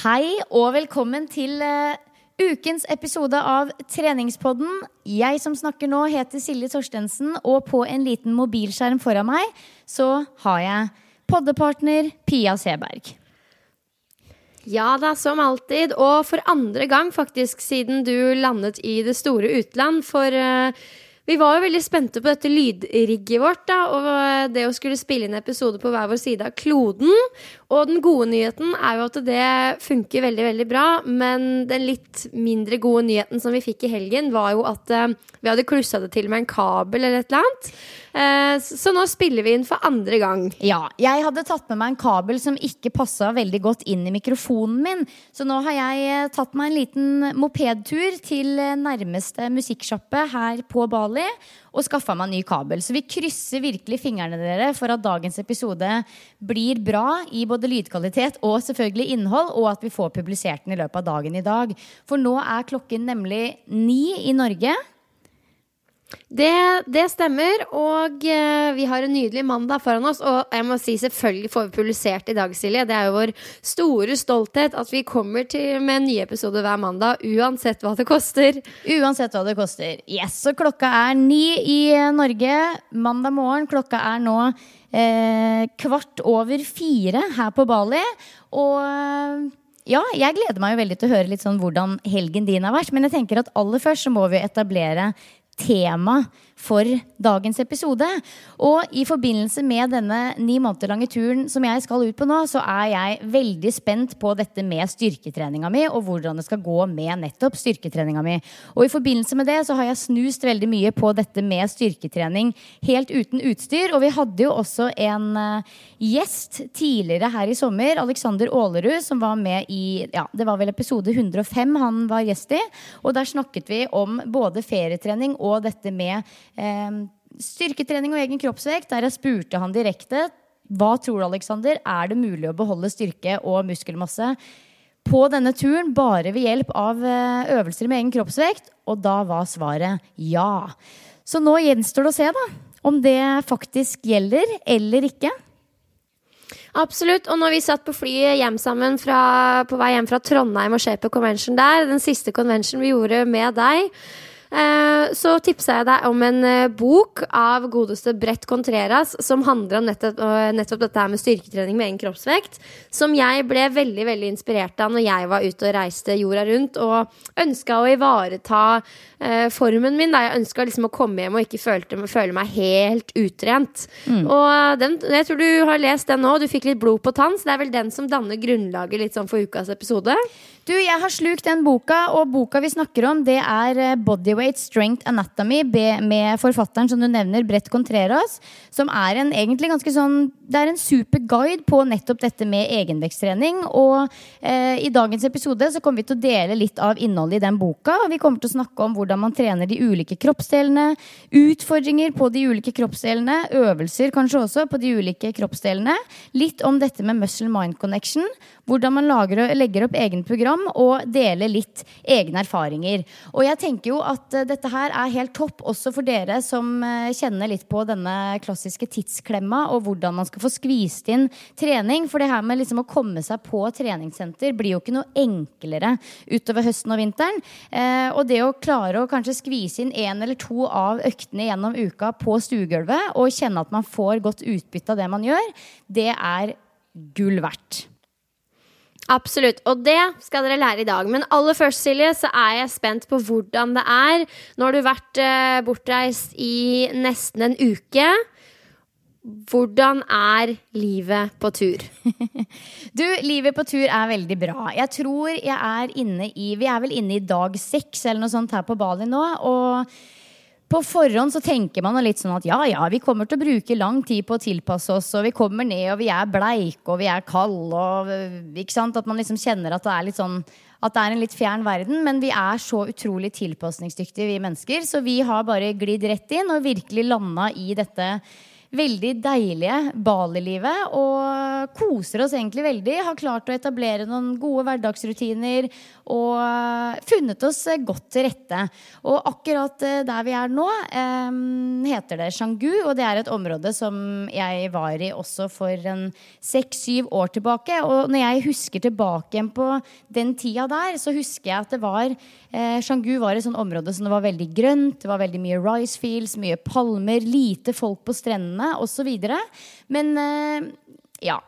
Hei og velkommen til uh, ukens episode av Treningspodden. Jeg som snakker nå, heter Silje Torstensen, og på en liten mobilskjerm foran meg så har jeg poddepartner Pia Seberg. Ja da, som alltid. Og for andre gang, faktisk, siden du landet i det store utland. For eh, vi var jo veldig spente på dette lydrigget vårt, da, og det å skulle spille inn episode på hver vår side av kloden. Og den gode nyheten er jo at det funker veldig, veldig bra. Men den litt mindre gode nyheten som vi fikk i helgen, var jo at eh, vi hadde klussa det til med en kabel eller et eller annet. Eh, så nå spiller vi inn for andre gang. Ja, jeg hadde tatt med meg en kabel som ikke passa veldig godt inn i mikrofonen min. Så nå har jeg eh, tatt meg en liten mopedtur til eh, nærmeste musikksjappe her på Bali og skaffa meg en ny kabel. Så vi krysser virkelig fingrene dere for at dagens episode blir bra i både lydkvalitet og selvfølgelig innhold, og at vi får publisert den i løpet av dagen i dag. For nå er klokken nemlig ni i Norge. Det, det stemmer, og eh, vi har en nydelig mandag foran oss. Og jeg må si selvfølgelig får vi publisert i dag, Silje. Det er jo vår store stolthet at vi kommer til med en ny episode hver mandag, uansett hva det koster. Uansett hva det koster. Yes, så klokka er ni i Norge mandag morgen. Klokka er nå eh, kvart over fire her på Bali. Og ja, jeg gleder meg jo veldig til å høre litt sånn hvordan helgen din har vært. Men jeg tenker at aller først så må vi etablere tema for dagens episode. Og i forbindelse med denne ni måneder lange turen som jeg skal ut på nå, så er jeg veldig spent på dette med styrketreninga mi, og hvordan det skal gå med nettopp styrketreninga mi. Og i forbindelse med det så har jeg snust veldig mye på dette med styrketrening helt uten utstyr. Og vi hadde jo også en uh, gjest tidligere her i sommer, Alexander Aalerud, som var med i ja, det var vel episode 105 han var gjest i. Og der snakket vi om både ferietrening og dette med eh, styrketrening og egen kroppsvekt, der jeg spurte han direkte hva tror du, Alexander, er det mulig å beholde styrke og muskelmasse på denne turen bare ved hjelp av eh, øvelser med egen kroppsvekt? Og da var svaret ja. Så nå gjenstår det å se da, om det faktisk gjelder eller ikke. Absolutt. Og når vi satt på flyet hjem sammen fra, på vei hjem fra Trondheim og Shaper Convention der, den siste convention vi gjorde med deg, så tipsa jeg deg om en eh, bok av godeste Brett Contreras som handler om nettopp, eh, nettopp, dette her med styrketrening med egen kroppsvekt. Som jeg ble veldig veldig inspirert av når jeg var ute og reiste jorda rundt og ønska å ivareta eh, formen min. Da. Jeg ønska liksom å komme hjem og ikke følte, føle meg helt utrent. Mm. Og den, jeg tror du har lest den nå, du fikk litt blod på tann, så det er vel den som danner grunnlaget litt sånn for ukas episode? Du, jeg har slukt den boka, og boka vi snakker om, det er Bodyweight Strength Anatomy med forfatteren som du nevner, Brett Contreras. Som er en egentlig ganske sånn Det er en super guide på nettopp dette med egenveksttrening. Og eh, i dagens episode så kommer vi til å dele litt av innholdet i den boka. Og vi kommer til å snakke om hvordan man trener de ulike kroppsdelene. Utfordringer på de ulike kroppsdelene. Øvelser kanskje også på de ulike kroppsdelene. Litt om dette med muscle mind connection. Hvordan man lager legger opp egen program og deler litt egne erfaringer. Og jeg tenker jo at uh, dette her er helt topp også for dere som uh, kjenner litt på denne klassiske tidsklemma og hvordan man skal få skvist inn trening. For det her med liksom å komme seg på treningssenter blir jo ikke noe enklere utover høsten og vinteren. Uh, og det å klare å kanskje skvise inn én eller to av øktene gjennom uka på stuegulvet og kjenne at man får godt utbytte av det man gjør, det er gull verdt. Absolutt. Og det skal dere lære i dag. Men aller først, Silje, så er jeg spent på hvordan det er. Nå har du vært eh, bortreist i nesten en uke. Hvordan er livet på tur? du, livet på tur er veldig bra. Jeg tror jeg er inne i Vi er vel inne i dag seks eller noe sånt her på Bali nå. Og på forhånd så tenker man litt sånn at ja, ja, vi kommer til å bruke lang tid på å tilpasse oss, og vi kommer ned, og vi er bleike, og vi er kalde, og ikke sant? At man liksom kjenner at det er litt sånn at det er en litt fjern verden, men vi er så utrolig tilpasningsdyktige, vi mennesker. Så vi har bare glidd rett inn og virkelig landa i dette veldig deilige Bali-livet. Og koser oss egentlig veldig. Har klart å etablere noen gode hverdagsrutiner. Og funnet oss godt til rette. Og akkurat eh, der vi er nå, eh, heter det Shangu. Og det er et område som jeg var i også for en seks-syv år tilbake. Og når jeg husker tilbake igjen på den tida der, så husker jeg at det var eh, Shangu var et sånt område som det var veldig grønt. Det var veldig mye rice fields, mye palmer, lite folk på strendene spennende osv. Men eh, ja.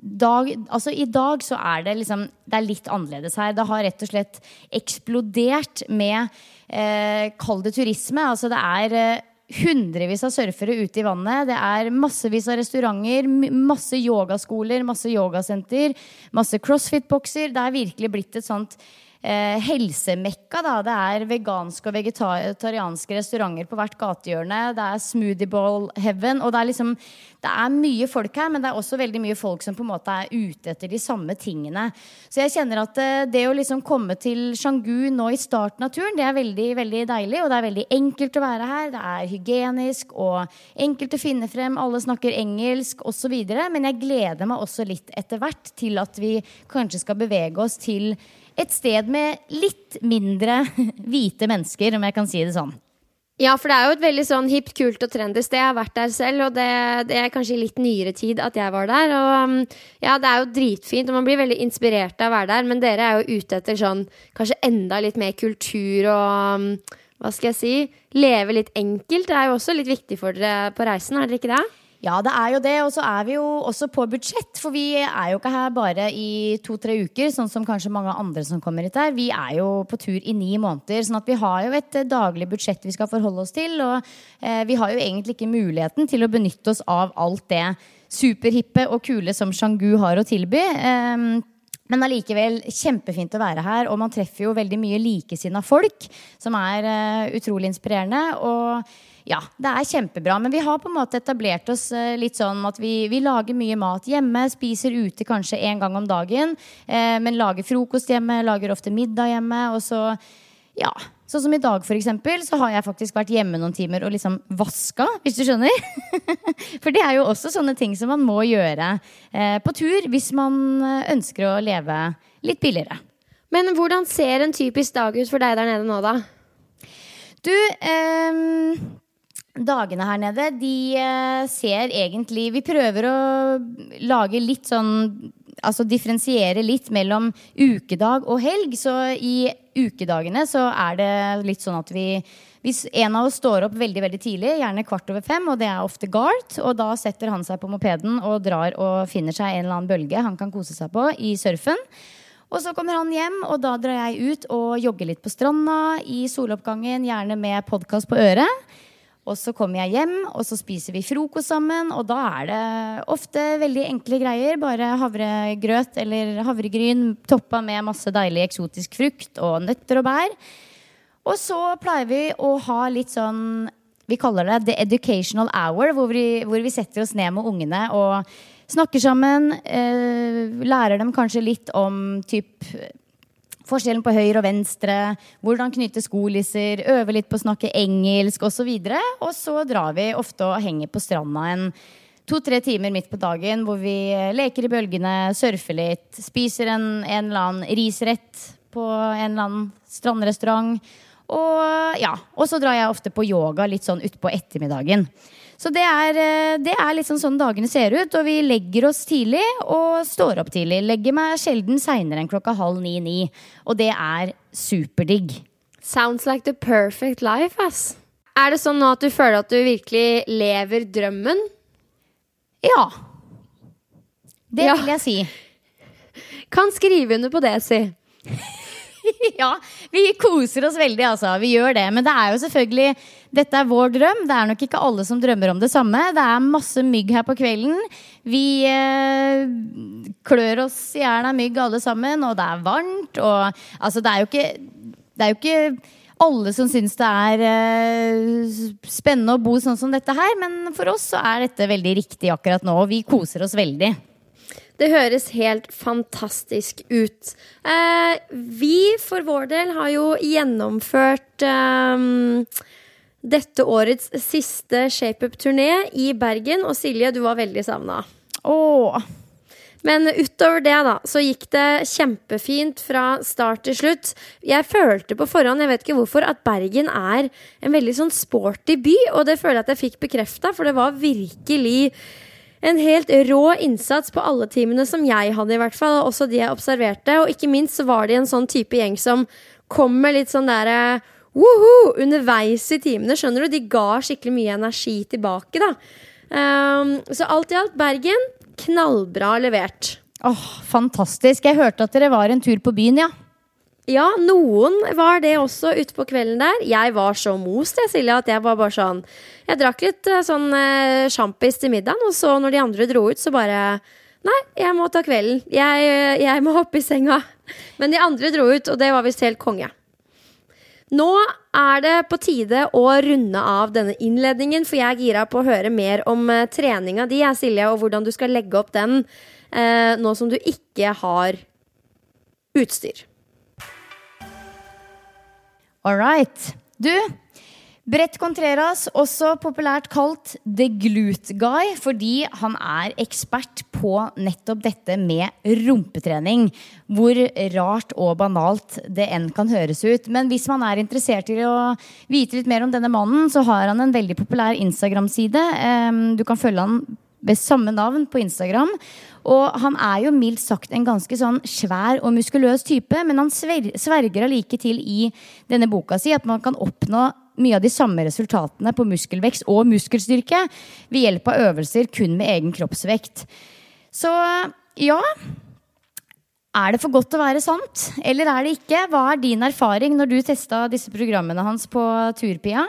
Dag, altså I dag så er det liksom Det er litt annerledes her. Det har rett og slett eksplodert med eh, Kall det turisme. Altså det er eh, hundrevis av surfere ute i vannet. Det er massevis av restauranter, masse yogaskoler, masse yogasenter, masse crossfit-bokser. Det er virkelig blitt et sånt eh, helsemekka. Da. Det er veganske og vegetarianske restauranter på hvert gatehjørne. Det er smoothie bowl heaven. Og det er liksom det er mye folk her, men det er også veldig mye folk som på en måte er ute etter de samme tingene. Så jeg kjenner at eh, det å liksom komme til Shangu nå i starten av turen, det er veldig veldig deilig. Og det er veldig enkelt å være her. Det er hygienisk og enkelt å finne frem. Alle snakker engelsk osv. Men jeg gleder meg også litt etter hvert til at vi kanskje skal bevege oss til et sted med litt mindre hvite mennesker, om jeg kan si det sånn. Ja, for det er jo et veldig sånn hipt, kult og trendy sted. Jeg har vært der selv, og det, det, er kanskje i litt nyere tid at jeg var der. Og um, ja, det er jo dritfint, og man blir veldig inspirert av å være der. Men dere er jo ute etter sånn kanskje enda litt mer kultur og um, hva skal jeg si, leve litt enkelt. Det er jo også litt viktig for dere på reisen, er dere ikke det? Ja, det er jo det. Og så er vi jo også på budsjett. For vi er jo ikke her bare i to-tre uker, sånn som kanskje mange andre som kommer hit her. Vi er jo på tur i ni måneder. sånn at vi har jo et eh, daglig budsjett vi skal forholde oss til. Og eh, vi har jo egentlig ikke muligheten til å benytte oss av alt det superhippe og kule som Shangu har å tilby. Eh, men allikevel kjempefint å være her, og man treffer jo veldig mye likesinna folk, som er uh, utrolig inspirerende. Og ja, det er kjempebra. Men vi har på en måte etablert oss uh, litt sånn at vi, vi, lager mye mat hjemme. Spiser ute kanskje én gang om dagen. Eh, men lager frokost hjemme, lager ofte middag hjemme. Og så, ja Sånn som i dag, for eksempel, så har jeg faktisk vært hjemme noen timer og liksom vaska, hvis du skjønner. for det er jo også sånne ting som man må gjøre eh, på tur hvis man eh, ønsker å leve litt billigere. Men hvordan ser en typisk dag ut for deg der nede nå, da? Du, eh, Dagene her nede, de eh, ser egentlig Vi prøver å lage litt sånn altså differensiere litt mellom ukedag og helg. Så i ukedagene så er det litt sånn at vi hvis en av oss står opp veldig veldig tidlig, gjerne kvart over fem, og det er ofte Gart, og da setter han seg på mopeden og drar og finner seg en eller annen bølge han kan kose seg på i surfen. Og så kommer han hjem, og da drar jeg ut og jogger litt på stranda i soloppgangen, gjerne med podkast på øret. Og så kommer jeg hjem, og så spiser vi frokost sammen. Og da er det ofte veldig enkle greier. Bare havregrøt eller havregryn toppa med masse deilig eksotisk frukt og nøtter og bær. Og så pleier vi å ha litt sånn Vi kaller det the educational hour, hvor vi, hvor vi setter oss ned med ungene og snakker sammen. Eh, lærer dem kanskje litt om typ forskjellen på høyre og venstre, hvordan knytte skolisser, øve litt på å snakke engelsk osv. Og, så og så drar vi ofte og henger på stranda en to-tre timer midt på dagen hvor vi leker i bølgene, surfer litt, spiser en, en eller annen risrett på en eller annen strandrestaurant. Og ja, og så drar jeg ofte på yoga litt sånn utpå ettermiddagen. Så det er, eh, det er liksom sånn dagene ser ut. Og vi legger oss tidlig og står opp tidlig. Legger meg sjelden seinere enn klokka halv ni-ni. Og det er superdigg. Sounds like the perfect life, ass. Er det sånn nå at du føler at du virkelig lever drømmen? Ja. Det Ja. vil jeg si. Kan skrive under på det, si. ja, vi koser oss veldig, altså. Vi gjør det. Men det er jo selvfølgelig Dette er vår drøm. Det er nok ikke alle som drømmer om det samme. Det er masse mygg her på kvelden. Vi eh, klør oss i hjel av mygg alle sammen, og det er varmt. Og altså, det er jo ikke Det er jo ikke alle som syns det er eh, spennende å bo sånn som dette her, men for oss så er dette veldig riktig akkurat nå, og vi koser oss veldig. Det høres helt fantastisk ut. Eh, vi for vår del har jo gjennomført eh, dette årets siste ShapeUp-turné i Bergen. Og Silje, du var veldig savna. Åh, Men utover det, da, så gikk det kjempefint fra start til slutt. Jeg følte på forhånd, jeg vet ikke hvorfor, at Bergen er en veldig sånn sporty by. Og det føler jeg at jeg fikk bekrefta, for det var virkelig en helt rå innsats på alle timene som jeg hadde, i hvert fall. Og også de jeg observerte. Og ikke minst så var de en sånn type gjeng som kom med litt sånn derre Woho! Underveis i timene, skjønner du. De ga skikkelig mye energi tilbake, da. Um, så alt i alt, Bergen, knallbra levert. åh, fantastisk. Jeg hørte at dere var en tur på byen, ja. Ja, noen var det også utpå kvelden der. Jeg var så most, jeg, Silje, at jeg var bare sånn Jeg drakk litt eh, sånn eh, sjampis til middagen, og så når de andre dro ut, så bare Nei, jeg må ta kvelden. Jeg, eh, jeg må hoppe i senga. Men de andre dro ut, og det var visst helt konge. Nå er det på tide å runde av denne innledningen, for jeg er gira på å høre mer om eh, treninga di, jeg, Silje, og hvordan du skal legge opp den eh, nå som du ikke har utstyr. All right. Du, Brett Contreras, også populært kalt The Glute Guy, fordi han er ekspert på nettopp dette med rumpetrening. Hvor rart og banalt det enn kan høres ut. Men hvis man er interessert i å vite litt mer om denne mannen, så har han en veldig populær Instagram-side. Du kan følge han ved samme navn på Instagram. Og han er jo mildt sagt en ganske sånn svær og muskuløs type, men han sverger allike til i denne boka si at man kan oppnå mye av de samme resultatene på muskelvekst og muskelstyrke ved hjelp av øvelser kun med egen kroppsvekt. Så ja Er det for godt til å være sant, eller er det ikke? Hva er din erfaring når du testa disse programmene hans på turpia?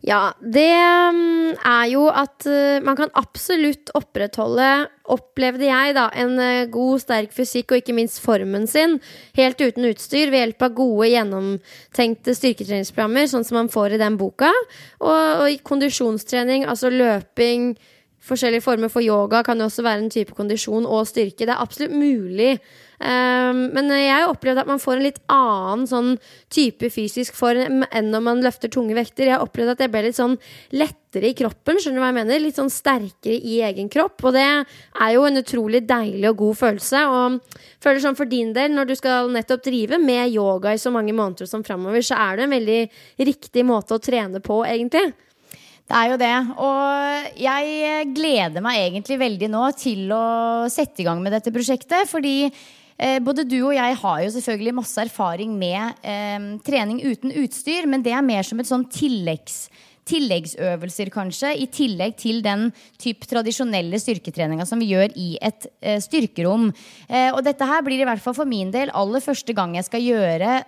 Ja, det mm, er jo at eh, man kan absolutt opprettholde, opplevde jeg, da, en eh, god, sterk fysikk og ikke minst formen sin helt uten utstyr ved hjelp av gode, gjennomtenkte styrketreningsprogrammer, sånn som man får i den boka. Og, og kondisjonstrening, altså løping, forskjellige former for yoga kan jo også være en type kondisjon og styrke. Det er absolutt mulig. Um, men jeg opplevde at man får en litt annen sånn type fysisk form enn når man løfter tunge vekter. Jeg opplevde at jeg ble litt sånn lettere i kroppen, skjønner du hva jeg mener? Litt sånn sterkere i egen kropp. Og det er jo en utrolig deilig og god følelse. Og føler sånn for din del, når du skal nettopp drive med yoga i så mange måneder som framover, så er det en veldig riktig måte å trene på, egentlig. Det er jo det. Og jeg gleder meg egentlig veldig nå til å sette i gang med dette prosjektet. Fordi både du og jeg har jo selvfølgelig masse erfaring med eh, trening uten utstyr. Men det er mer som et sånn tilleggs, tilleggsøvelser, kanskje. I tillegg til den typ tradisjonelle styrketreninga som vi gjør i et eh, styrkerom. Eh, og dette her blir i hvert fall for min del aller første gang jeg skal gjøre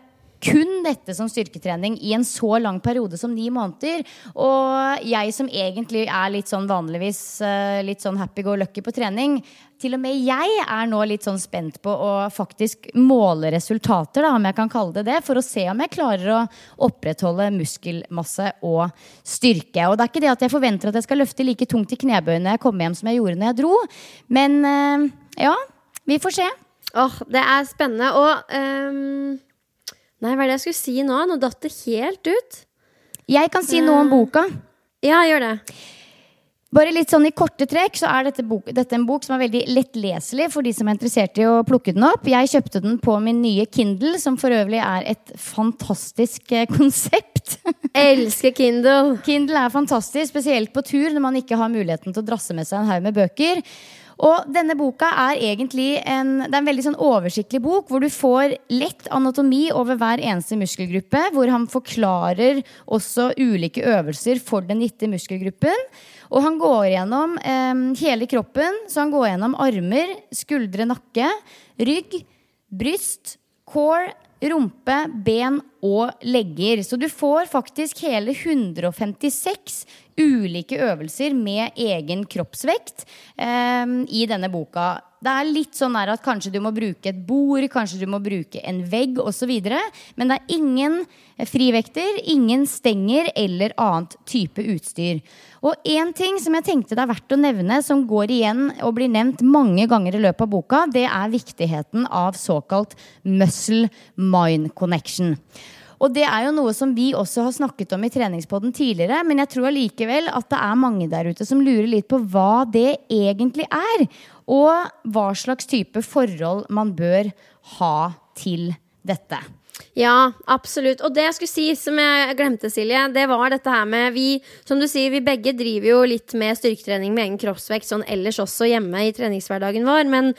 kun dette som styrketrening i en så lang periode som ni måneder. Og jeg som egentlig er litt sånn vanligvis eh, litt sånn happy go lucky på trening, til og med jeg er nå litt sånn spent på å faktisk måle resultater, da, om jeg kan kalle det det, for å se om jeg klarer å opprettholde muskelmasse og styrke. Og det er ikke det at jeg forventer at jeg skal løfte like tungt i knebøyene når jeg kommer hjem som jeg gjorde når jeg dro, men eh, ja, vi får se. Åh, det er spennende. Og ehm, Nei, hva er det jeg skulle si nå? Nå datt det helt ut. Jeg kan si noe om boka. Ja, gjør det. Bare litt sånn I korte trekk så er dette, bok, dette en bok som er veldig lettleselig for de som er interessert i å plukke den opp. Jeg kjøpte den på min nye Kindle, som for øvrig er et fantastisk eh, konsept. Elsker Kindle. Kindle er fantastisk, spesielt på tur når man ikke har muligheten til å drasse med seg en haug med bøker. Og denne boka er egentlig en, er en veldig sånn oversiktlig bok, hvor du får lett anatomi over hver eneste muskelgruppe. Hvor han forklarer også ulike øvelser for den gitte muskelgruppen. Og han går gjennom eh, hele kroppen, så han går gjennom armer, skuldre, nakke, rygg, bryst, core, rumpe, ben og legger. Så du får faktisk hele 156 ulike øvelser med egen kroppsvekt eh, i denne boka. Det er litt sånn at kanskje du må bruke et bord, kanskje du må bruke en vegg osv. Men det er ingen frivekter, ingen stenger eller annet type utstyr. Og én ting som jeg tenkte det er verdt å nevne, som går igjen og blir nevnt mange ganger i løpet av boka, det er viktigheten av såkalt muscle mind connection. Og det er jo noe som vi også har snakket om i treningspodden tidligere, men jeg tror allikevel at det er mange der ute som lurer litt på hva det egentlig er. Og hva slags type forhold man bør ha til dette. Ja, absolutt. Og det jeg skulle si, som jeg glemte, Silje, det var dette her med vi Som du sier, vi begge driver jo litt med styrketrening med egen kroppsvekt sånn ellers også hjemme i treningshverdagen vår. Men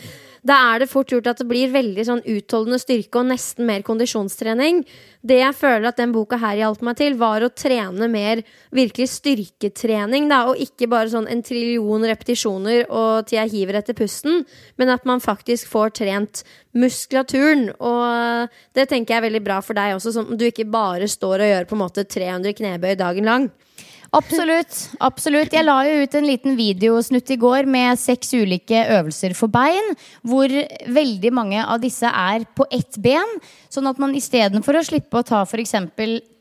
da er det fort gjort at det blir veldig sånn utholdende styrke og nesten mer kondisjonstrening. Det jeg føler at den boka her hjalp meg til, var å trene mer virkelig styrketrening, da, og ikke bare sånn en trillion repetisjoner og til jeg hiver etter pusten, men at man faktisk får trent muskulaturen. Og det tenker jeg er veldig bra for deg også, sånn at du ikke bare står og gjør på en måte 300 knebøy dagen lang. Absolutt. absolutt. Jeg la jo ut en liten videosnutt i går med seks ulike øvelser for bein. Hvor veldig mange av disse er på ett ben. Sånn at man istedenfor å slippe å ta f.eks.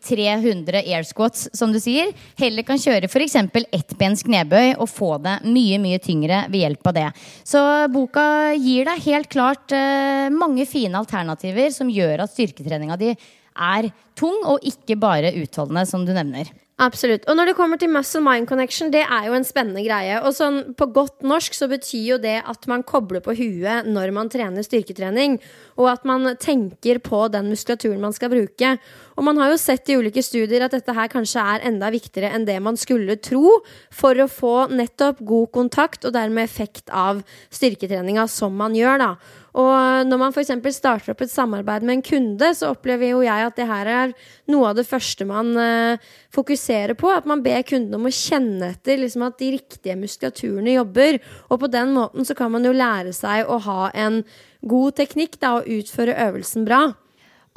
300 air squats, som du sier, heller kan kjøre f.eks. ettbens knebøy og få det mye mye tyngre ved hjelp av det. Så boka gir deg helt klart eh, mange fine alternativer som gjør at styrketreninga di er tung og ikke bare utholdende, som du nevner. Absolutt. Og når det kommer til muscle mind connection, det er jo en spennende greie. Og sånn på godt norsk så betyr jo det at man kobler på huet når man trener styrketrening. Og at man tenker på den muskulaturen man skal bruke. Og man har jo sett i ulike studier at dette her kanskje er enda viktigere enn det man skulle tro for å få nettopp god kontakt og dermed effekt av styrketreninga som man gjør, da. Og når man f.eks. starter opp et samarbeid med en kunde, så opplever jo jeg at det her er noe av det første man uh, fokuserer på. At man ber kunden om å kjenne etter liksom at de riktige muskulaturene jobber. Og på den måten så kan man jo lære seg å ha en god teknikk da, og utføre øvelsen bra.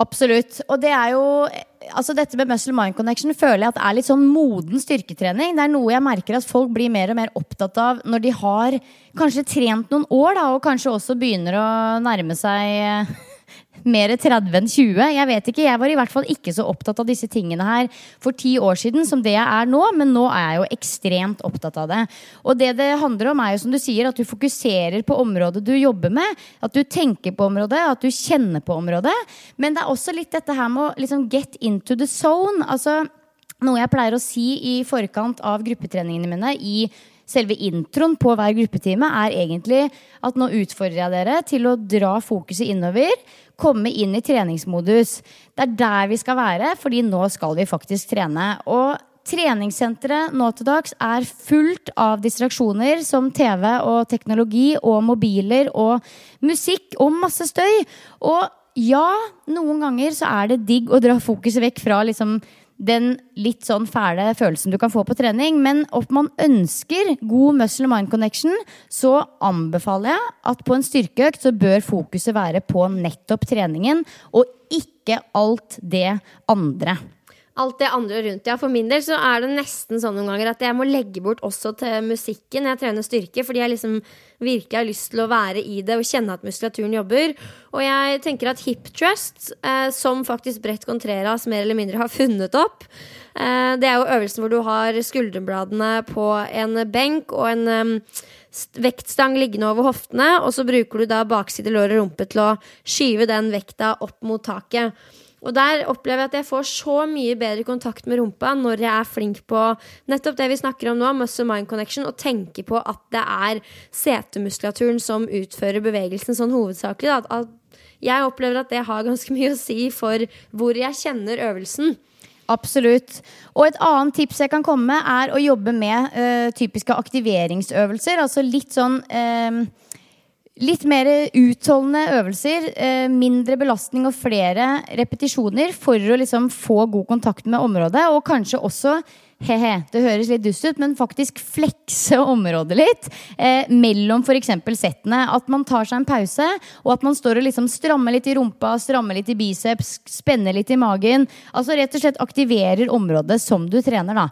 Absolutt. Og det er jo altså Dette med muscle mind connection føler jeg at er litt sånn moden styrketrening. Det er noe jeg merker at folk blir mer og mer opptatt av når de har kanskje trent noen år, da, og kanskje også begynner å nærme seg mer 30 enn 20. Jeg vet ikke, jeg var i hvert fall ikke så opptatt av disse tingene her for ti år siden som det jeg er nå, men nå er jeg jo ekstremt opptatt av det. Og det det handler om, er jo som du sier, at du fokuserer på området du jobber med. At du tenker på området, at du kjenner på området. Men det er også litt dette her med å liksom get into the zone. Altså noe jeg pleier å si i forkant av gruppetreningene mine i selve introen på hver gruppetime, er egentlig at nå utfordrer jeg dere til å dra fokuset innover komme inn i treningsmodus. Det er der vi skal være, fordi nå skal vi faktisk trene. Og treningssenteret nå til dags er fullt av distraksjoner som TV og teknologi og mobiler og musikk og masse støy. Og ja, noen ganger så er det digg å dra fokuset vekk fra liksom den litt sånn fæle følelsen du kan få på trening. Men om man ønsker god muscle mind connection, så anbefaler jeg at på en styrkeøkt så bør fokuset være på nettopp treningen, og ikke alt det andre. Alt det andre rundt. Ja, for min del så er det nesten sånn noen ganger at jeg må legge bort også til musikken når jeg trener styrke, fordi jeg liksom virkelig har lyst til å være i det og kjenne at muskulaturen jobber. Og jeg tenker at hip trust, eh, som faktisk Brett Contreras mer eller mindre har funnet opp, eh, det er jo øvelsen hvor du har skulderbladene på en benk og en um, vektstang liggende over hoftene, og så bruker du da bakside lår og rumpe til å skyve den vekta opp mot taket. Og der opplever jeg at jeg får så mye bedre kontakt med rumpa når jeg er flink på nettopp det vi snakker om nå, muscle mind connection, og tenker på at det er setemuskulaturen som utfører bevegelsen sånn hovedsakelig. Da. at jeg opplever at det har ganske mye å si for hvor jeg kjenner øvelsen. Absolutt. Og et annet tips jeg kan komme med, er å jobbe med uh, typiske aktiveringsøvelser. Altså litt sånn uh, Litt mer utholdende øvelser, eh, mindre belastning og flere repetisjoner for å liksom få god kontakt med området. Og kanskje også, he-he, det høres litt dust ut, men faktisk flekse området litt. Eh, mellom f.eks. settene. At man tar seg en pause, og at man står og liksom strammer litt i rumpa, strammer litt i biceps, spenner litt i magen. Altså rett og slett aktiverer området som du trener, da.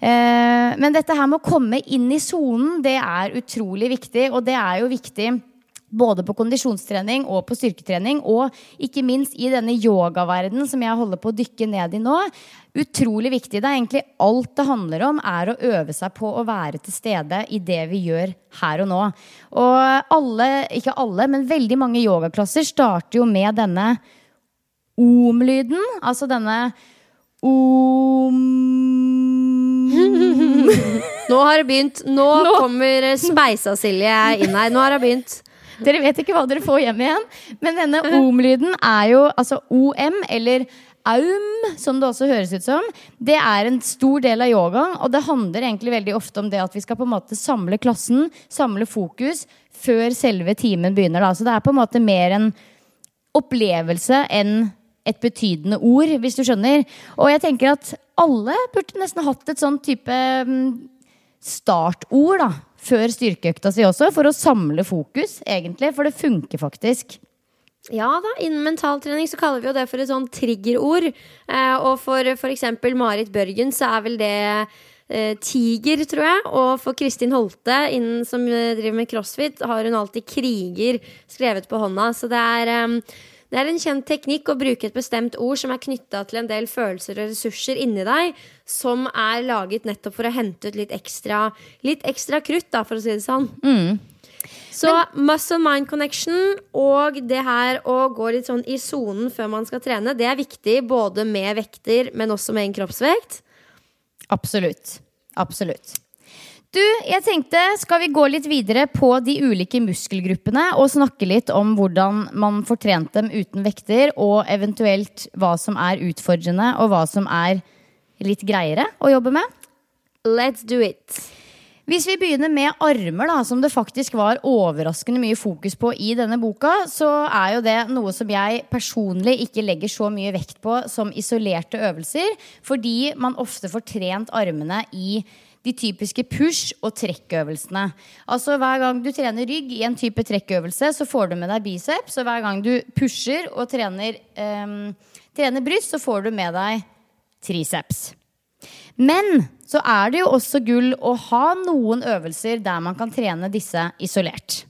Eh, men dette her med å komme inn i sonen, det er utrolig viktig, og det er jo viktig både på kondisjonstrening og på styrketrening. Og ikke minst i denne yogaverdenen som jeg holder på å dykke ned i nå. Utrolig viktig. Det er egentlig alt det handler om, er å øve seg på å være til stede i det vi gjør her og nå. Og alle, ikke alle, men veldig mange yogaklasser starter jo med denne om-lyden. Altså denne om Nå har det begynt. Nå, Nå. kommer Speisa-Silje inn her. Nå har det begynt. Dere vet ikke hva dere får hjem igjen. Men denne om-lyden er jo altså OM, eller aum, som det også høres ut som. Det er en stor del av yogaen, og det handler egentlig veldig ofte om det at vi skal på en måte samle klassen, samle fokus, før selve timen begynner. Da. Så det er på en måte mer en opplevelse enn et betydende ord, hvis du skjønner. Og jeg tenker at alle burde nesten hatt et sånn type mm, startord, da før styrkeøkta si også, for å samle fokus, egentlig. For det funker faktisk. Ja da, innen mentaltrening så kaller vi jo det for et sånn triggerord. Eh, og for f.eks. Marit Børgen så er vel det eh, tiger, tror jeg. Og for Kristin Holte, innen, som driver med crossfit, har hun alltid kriger skrevet på hånda. Så det er eh, det er en kjent teknikk å bruke et bestemt ord som er knytta til en del følelser og ressurser inni deg, som er laget nettopp for å hente ut litt ekstra, litt ekstra krutt, da, for å si det sånn. Mm. Så muscle mind connection og det her å gå litt sånn i sonen før man skal trene, det er viktig både med vekter, men også med en kroppsvekt. Absolutt. Absolutt. Du, jeg tenkte, skal vi gå litt videre på de ulike muskelgruppene og snakke litt om hvordan man får trent dem uten vekter, og eventuelt hva som er utfordrende, og hva som er litt greiere å jobbe med? Let's do it. Hvis vi begynner med armer, da, som det faktisk var overraskende mye fokus på i denne boka, så er jo det noe som jeg personlig ikke legger så mye vekt på som isolerte øvelser, fordi man ofte får trent armene i de typiske push- og trekkøvelsene. Altså Hver gang du trener rygg i en type trekkøvelse, så får du med deg biceps. Og hver gang du pusher og trener, um, trener bryst, så får du med deg triceps. Men så er det jo også gull å ha noen øvelser der man kan trene disse isolert.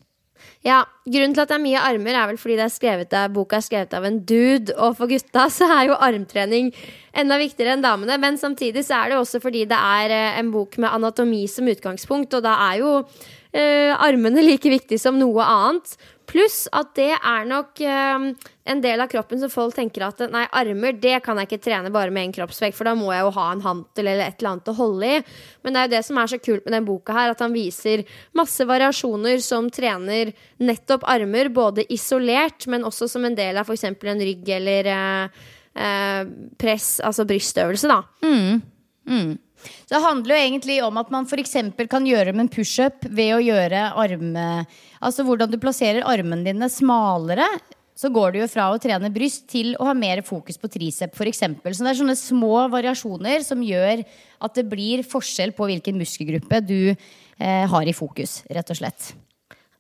Ja, Grunnen til at det er mye armer, er vel fordi er av, boka er skrevet av en dude. Og for gutta så er jo armtrening enda viktigere enn damene. Men samtidig så er det også fordi det er eh, en bok med anatomi som utgangspunkt. Og da er jo eh, armene like viktig som noe annet. Pluss at det er nok um, en del av kroppen som folk tenker at nei, armer det kan jeg ikke trene bare med én kroppsvekt, for da må jeg jo ha en hantel eller et eller annet å holde i. Men det er jo det som er så kult med den boka her, at han viser masse variasjoner som trener nettopp armer, både isolert, men også som en del av f.eks. en rygg eller uh, uh, press, altså brystøvelse, da. Mm. Mm. Så det handler jo egentlig om at man f.eks. kan gjøre med en pushup ved å gjøre arme... Altså hvordan du plasserer armene dine smalere så går du jo fra å trene bryst til å ha mer fokus på tricep, f.eks. Så det er sånne små variasjoner som gjør at det blir forskjell på hvilken muskelgruppe du eh, har i fokus, rett og slett.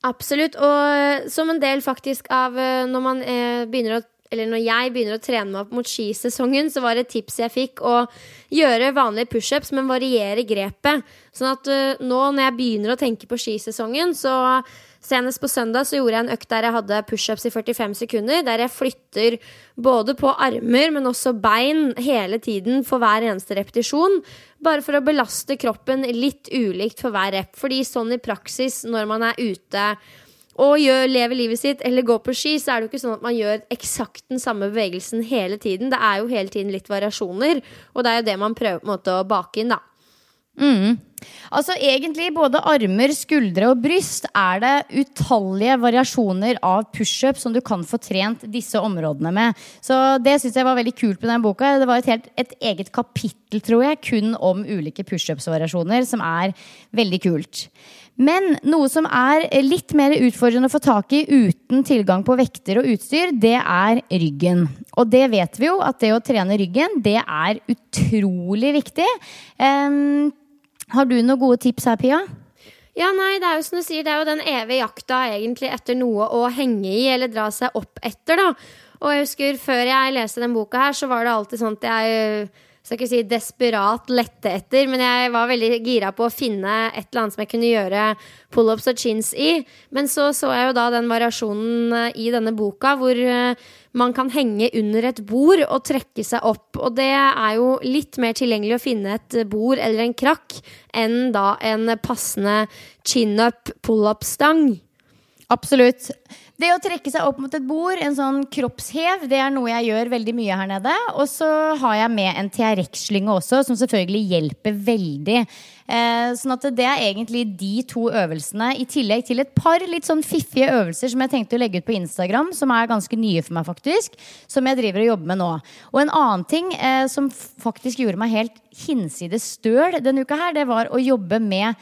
Absolutt. Og eh, som en del faktisk av eh, når man eh, begynner å eller når jeg begynner å trene meg opp mot skisesongen, så var det et tips jeg fikk å gjøre vanlige pushups, men variere grepet. Sånn at uh, nå når jeg begynner å tenke på skisesongen, så Senest på søndag så gjorde jeg en økt der jeg hadde pushups i 45 sekunder. Der jeg flytter både på armer, men også bein hele tiden for hver eneste repetisjon. Bare for å belaste kroppen litt ulikt for hver rep. Fordi sånn i praksis, når man er ute og gjør, lever livet sitt eller går på ski, så er det jo ikke sånn at man gjør eksakt den samme bevegelsen hele tiden. Det er jo hele tiden litt variasjoner, og det er jo det man prøver måte å bake inn, da. Mm. Altså egentlig både armer, skuldre og bryst er det utallige variasjoner av pushup som du kan få trent disse områdene med. Så det syns jeg var veldig kult med den boka. Det var et, helt, et eget kapittel, tror jeg, kun om ulike pushups-variasjoner, som er veldig kult. Men noe som er litt mer utfordrende å få tak i uten tilgang på vekter og utstyr, det er ryggen. Og det vet vi jo, at det å trene ryggen, det er utrolig viktig. Um, har du noen gode tips her, Pia? Ja, nei, det er jo som du sier, det er jo den evige jakta egentlig etter noe å henge i eller dra seg opp etter, da. Og jeg husker før jeg leste den boka her, så var det alltid sånn at jeg skal ikke si desperat lette etter, men jeg var veldig gira på å finne et eller annet som jeg kunne gjøre pullups og chins i. Men så så jeg jo da den variasjonen eh, i denne boka hvor eh, man kan henge under et bord og trekke seg opp. Og det er jo litt mer tilgjengelig å finne et bord eller en krakk enn da en passende chin-up pullup-stang. Absolutt. Det å trekke seg opp mot et bord, en sånn kroppshev, det er noe jeg gjør veldig mye her nede. Og så har jeg med en TRX-slynge også, som selvfølgelig hjelper veldig. Eh, sånn at det er egentlig de to øvelsene, i tillegg til et par litt sånn fiffige øvelser som jeg tenkte å legge ut på Instagram, som er ganske nye for meg, faktisk. Som jeg driver og jobber med nå. Og en annen ting eh, som faktisk gjorde meg helt hinsides støl denne uka her, det var å jobbe med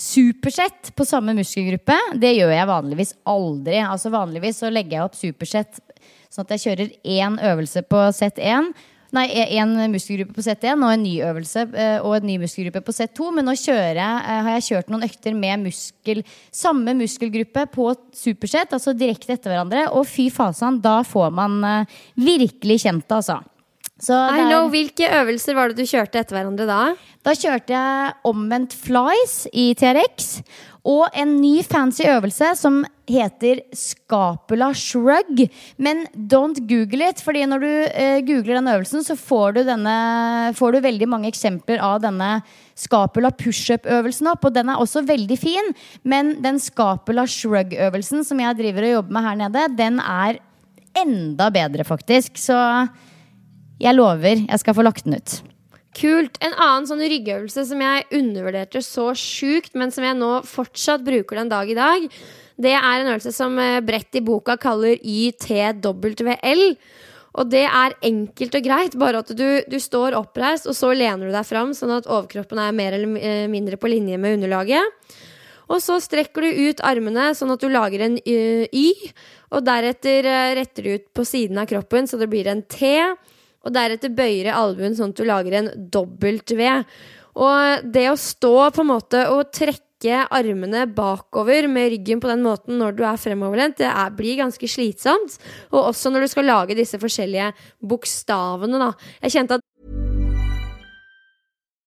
Supersett på samme muskelgruppe, det gjør jeg vanligvis aldri. Altså Vanligvis så legger jeg opp supersett sånn at jeg kjører én øvelse på sett én. Nei, én muskelgruppe på sett 1 og en ny øvelse eh, og en ny muskelgruppe på sett 2. Men nå jeg, eh, har jeg kjørt noen økter med muskel, samme muskelgruppe på supersett, altså direkte etter hverandre. Og fy fasan, da får man eh, virkelig kjent det, altså. Så I know, Hvilke øvelser var det du kjørte etter hverandre da? Da kjørte jeg omvendt flies i TRX. Og en ny fancy øvelse som heter scapula shrug. Men don't google it, fordi når du eh, googler den øvelsen, så får du, denne, får du veldig mange eksempler av denne scapula pushup-øvelsen opp. Og den er også veldig fin, men den scapula shrug-øvelsen som jeg driver og jobber med her nede, den er enda bedre, faktisk. Så jeg lover, jeg skal få lagt den ut. Kult. En annen sånn ryggøvelse som jeg undervurderte så sjukt, men som jeg nå fortsatt bruker den dag i dag, det er en øvelse som eh, Brett i boka kaller YTWL. Og det er enkelt og greit, bare at du, du, står oppreist, og så lener du deg fram, sånn at overkroppen er mer eller eh, mindre på linje med underlaget. Og så strekker du ut armene sånn at du lager en Y, og deretter eh, retter du ut på siden av kroppen så det blir en T og deretter bøyer i albuen sånn at du lager en dobbelt V. Og det å stå på en måte og trekke armene bakover med ryggen på den måten når du er fremoverlent, det er, blir ganske slitsomt. Og også når du skal lage disse forskjellige bokstavene, da. Jeg kjente at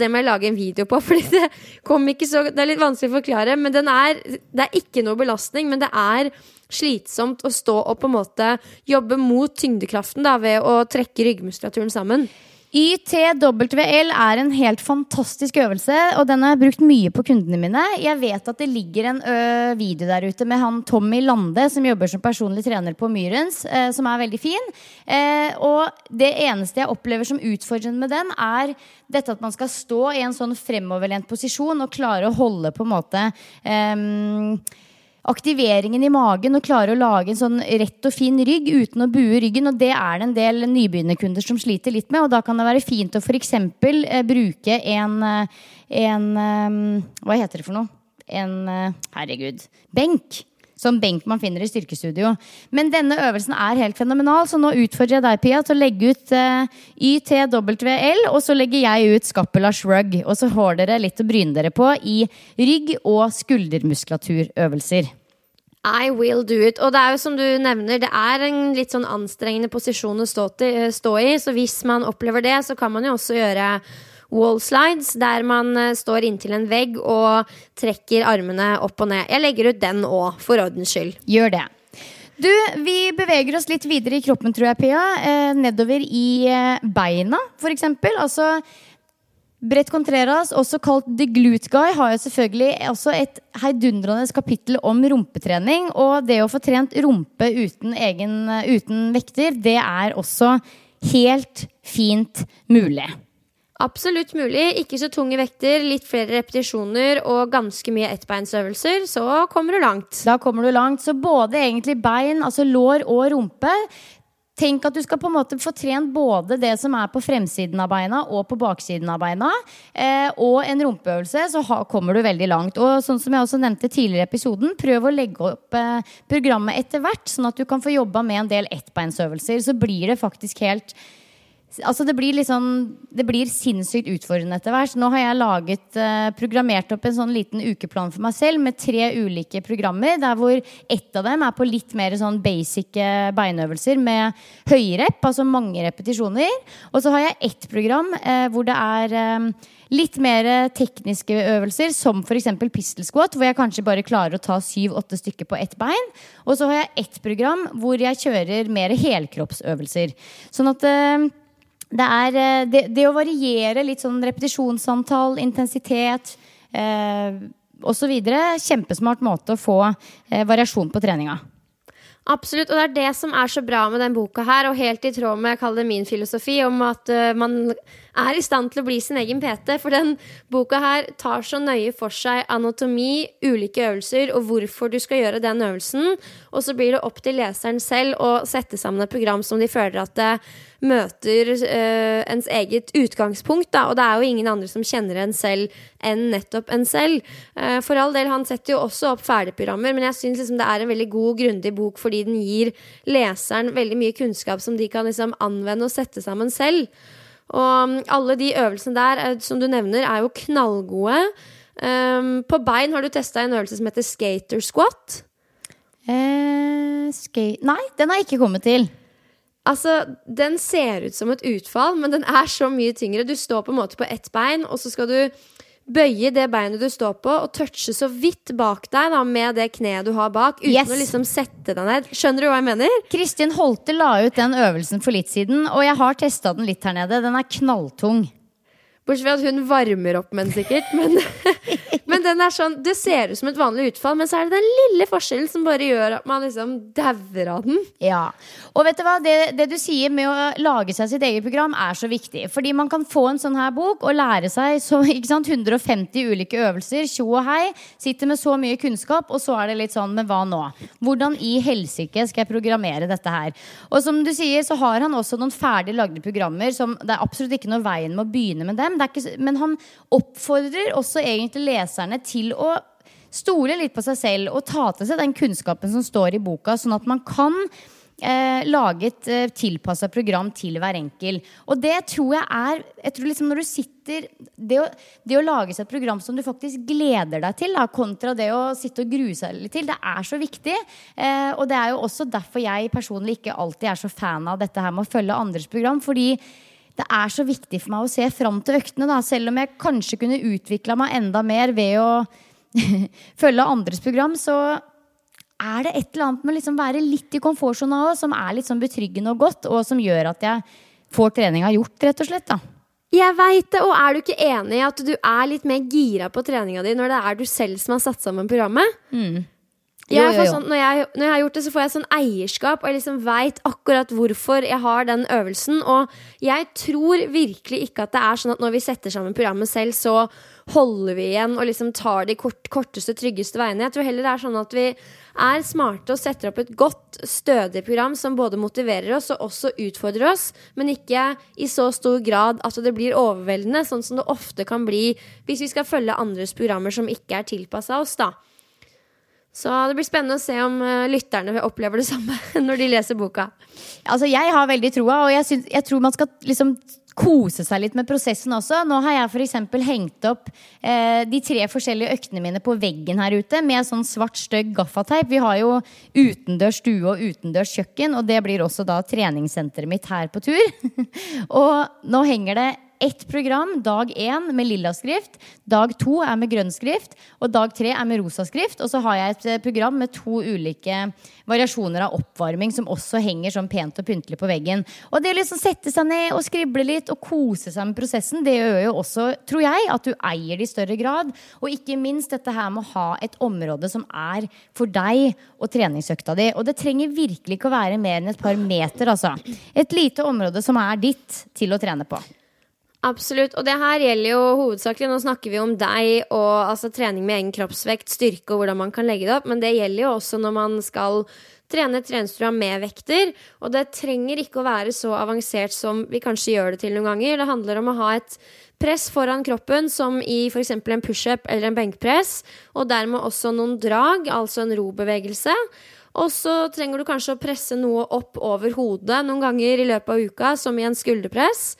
Det må jeg lage en video på, Fordi det så Det er litt vanskelig å forklare, men er Det er ikke noe belastning, men det er slitsomt å stå og på en måte jobbe mot tyngdekraften da, ved å trekke ryggmuskulaturen sammen. YTWL er en helt fantastisk øvelse, og den har jeg brukt mye på kundene mine. Jeg vet at det ligger en video der ute med han Tommy Lande, som jobber som personlig trener på Myrens, eh, som er veldig fin. Eh, og det eneste jeg opplever som utfordrende med den, er dette at man skal stå i en sånn fremoverlent posisjon og klare å holde på en måte eh, aktiveringen i magen og klare å lage en sånn rett og fin rygg uten å bue ryggen. Og det er det en del nybegynnerkunder som sliter litt med. Og da kan det være fint å f.eks. Eh, bruke en, eh, en eh, Hva heter det for noe? En eh, Herregud. Benk. Som benk man finner i styrkestudio. Men denne øvelsen er helt fenomenal, så nå utfordrer jeg deg, Pia, til å legge ut uh, YTWL, og så legger jeg ut Scapula Shrug. Og så har dere litt å bryne dere på i rygg- og skuldermuskulaturøvelser. I will do it. Og det er jo som du nevner, det er en litt sånn anstrengende posisjon å stå, til, stå i. Så hvis man opplever det, så kan man jo også gjøre wall slides, der man eh, står inntil en vegg og trekker armene opp og ned. Jeg legger ut den òg, for ordens skyld. Gjør det. Du, vi beveger oss litt videre i kroppen, tror jeg, Pia. Eh, nedover i eh, beina, eksempel. Altså Brett Contreras, også kalt The Glute Guy, har jo selvfølgelig også et heidundrende kapittel om rumpetrening. Og det å få trent rumpe uten, egen, uten vekter, det er også helt fint mulig. Absolutt mulig. Ikke så tunge vekter, litt flere repetisjoner og ganske mye ettbeinsøvelser, så kommer du langt. Da kommer du langt. Så både egentlig bein, altså lår og rumpe. Tenk at du skal på en måte få trent både det som er på fremsiden av beina og på baksiden av beina. Eh, og en rumpeøvelse, så ha, kommer du veldig langt. Og sånn som jeg også nevnte tidligere i episoden, prøv å legge opp eh, programmet etter hvert, sånn at du kan få jobba med en del ettbeinsøvelser. Så blir det faktisk helt Altså det blir liksom Det blir sinnssykt utfordrende etter hvert. Nå har jeg laget, eh, programmert opp en sånn liten ukeplan for meg selv med tre ulike programmer. Der hvor ett av dem er på litt mer sånn basic eh, beinøvelser med høyrep, altså mange repetisjoner. Og så har jeg ett program eh, hvor det er eh, litt mer tekniske øvelser, som f.eks. pistol squat, hvor jeg kanskje bare klarer å ta syv-åtte stykker på ett bein. Og så har jeg ett program hvor jeg kjører mer helkroppsøvelser. Sånn at eh, det er eh, det, det, å variere litt sånn repetisjonsantall, intensitet eh, osv. Kjempesmart måte å få eh, variasjon på treninga. Absolutt, og det er det som er så bra med den boka her, og helt i tråd med jeg min filosofi om at uh, man er i stand til å bli sin egen PT. For den boka her tar så nøye for seg anatomi, ulike øvelser og hvorfor du skal gjøre den øvelsen. Og så blir det opp til leseren selv å sette sammen et program som de føler at det møter øh, ens eget utgangspunkt. Da. Og det er jo ingen andre som kjenner en selv enn nettopp en selv. Uh, for all del, han setter jo også opp ferdigprogrammer, men jeg syns liksom det er en veldig god, grundig bok fordi den gir leseren veldig mye kunnskap som de kan liksom anvende og sette sammen selv. Og um, alle de øvelsene der eh, som du nevner, er jo knallgode. Um, på bein har du testa en øvelse som heter skater squat. Eh, skate Nei, den har jeg ikke kommet til. Altså, Den ser ut som et utfall, men den er så mye tyngre. Du står på en måte på ett bein, og så skal du bøye det beinet du står på, og touche så vidt bak deg da, med det kneet du har bak, uten yes. å liksom sette deg ned. Skjønner du hva jeg mener? Kristin Holte la ut den øvelsen for litt siden, og jeg har testa den litt her nede. Den er knalltung. Bortsett fra at hun varmer opp med den sikkert. Men, Men den er sånn, det ser ut som et vanlig utfall, men så er det den lille forskjellen som bare gjør at man liksom dauer av den. Ja, og vet du hva, det, det du sier med å lage seg sitt eget program er så viktig. Fordi man kan få en sånn her bok og lære seg så, sant, 150 ulike øvelser, tjo og hei, sitter med så mye kunnskap, og så er det litt sånn, men hva nå? Hvordan i helsike skal jeg programmere dette her? Og som du sier, så har han også noen ferdig lagde programmer som det er absolutt ikke noe veien med å begynne med dem. Ikke, men han oppfordrer også egentlig leserne til å stole litt på seg selv og ta til seg den kunnskapen som står i boka, sånn at man kan eh, lage et eh, tilpassa program til hver enkel. Og det tror jeg er jeg tror liksom Når du sitter det å, det å lage seg et program som du faktisk gleder deg til, da, kontra det å sitte og grue seg litt til, det er så viktig. Eh, og det er jo også derfor jeg personlig ikke alltid er så fan av dette her med å følge andres program. fordi det er så viktig for meg å se fram til øktene, da, selv om jeg kanskje kunne utvikla meg enda mer ved å følge andres program, så er det et eller annet med å liksom være litt i komfortsona òg, som er litt sånn betryggende og godt, og som gjør at jeg får treninga gjort, rett og slett. da. Jeg veit det, og er du ikke enig i at du er litt mer gira på treninga di når det er du selv som har satt sammen programmet? Mm. Jeg Jo, jo, jo. Sånn, når, jeg, når jeg har gjort det, så får jeg sånn eierskap, og jeg liksom veit akkurat hvorfor jeg har den øvelsen. Og jeg tror virkelig ikke at det er sånn at når vi setter sammen programmet selv, så holder vi igjen og liksom tar de kort, korteste, tryggeste veiene. Jeg tror heller det er sånn at vi er smarte og setter opp et godt, stødig program som både motiverer oss og også utfordrer oss, men ikke i så stor grad at det blir overveldende, sånn som det ofte kan bli hvis vi skal følge andres programmer som ikke er tilpassa oss, da. Så det blir spennende å se om eh, lytterne opplever det samme når de leser boka. Altså, jeg har veldig troa, og jeg, synes, jeg tror man skal liksom kose seg litt med prosessen også. Nå har jeg f.eks. hengt opp eh, de tre forskjellige øktene mine på veggen her ute med sånn svart, stygg gaffateip. Vi har jo utendørs stue og utendørs kjøkken, og det blir også da treningssenteret mitt her på tur. og nå henger det ett program dag én med lilla skrift. Dag to er med grønn skrift. Og dag tre er med rosa skrift. Og så har jeg et eh, program med to ulike variasjoner av oppvarming som også henger sånn pent og pyntelig på veggen. Og det å liksom sette seg ned og skrible litt og kose seg med prosessen, det gjør jo også, tror jeg, at du eier det i større grad. Og ikke minst dette her med å ha et område som er for deg og treningsøkta di. Og det trenger virkelig ikke å være mer enn et par meter, altså. Et lite område som er ditt til å trene på. Absolutt. Og det her gjelder jo hovedsakelig Nå snakker vi om deg og altså, trening med egen kroppsvekt, styrke og hvordan man kan legge det opp, men det gjelder jo også når man skal trene et treningsprogram med vekter. Og det trenger ikke å være så avansert som vi kanskje gjør det til noen ganger. Det handler om å ha et press foran kroppen, som i f.eks. en pushup eller en benkpress, og dermed også noen drag, altså en robevegelse. Og så trenger du kanskje å presse noe opp over hodet noen ganger i løpet av uka, som i en skulderpress.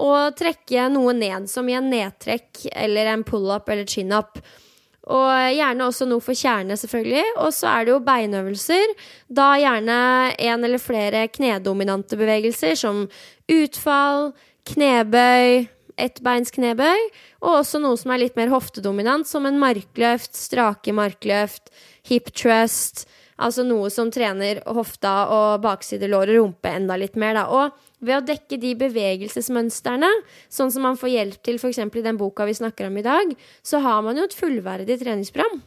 Og trekke noe ned, som i en nedtrekk eller en pull-up eller chin-up. Og gjerne også noe for kjerne, selvfølgelig. Og så er det jo beinøvelser. Da gjerne en eller flere knedominante bevegelser, som utfall, knebøy, ettbeinsknebøy. Og også noe som er litt mer hoftedominant, som en markløft, strake markløft, hip trust. Altså noe som trener hofta og bakside lår og rumpe enda litt mer, da. Og ved å dekke de bevegelsesmønstrene, sånn som man får hjelp til f.eks. i den boka vi snakker om i dag, så har man jo et fullverdig treningsprogram.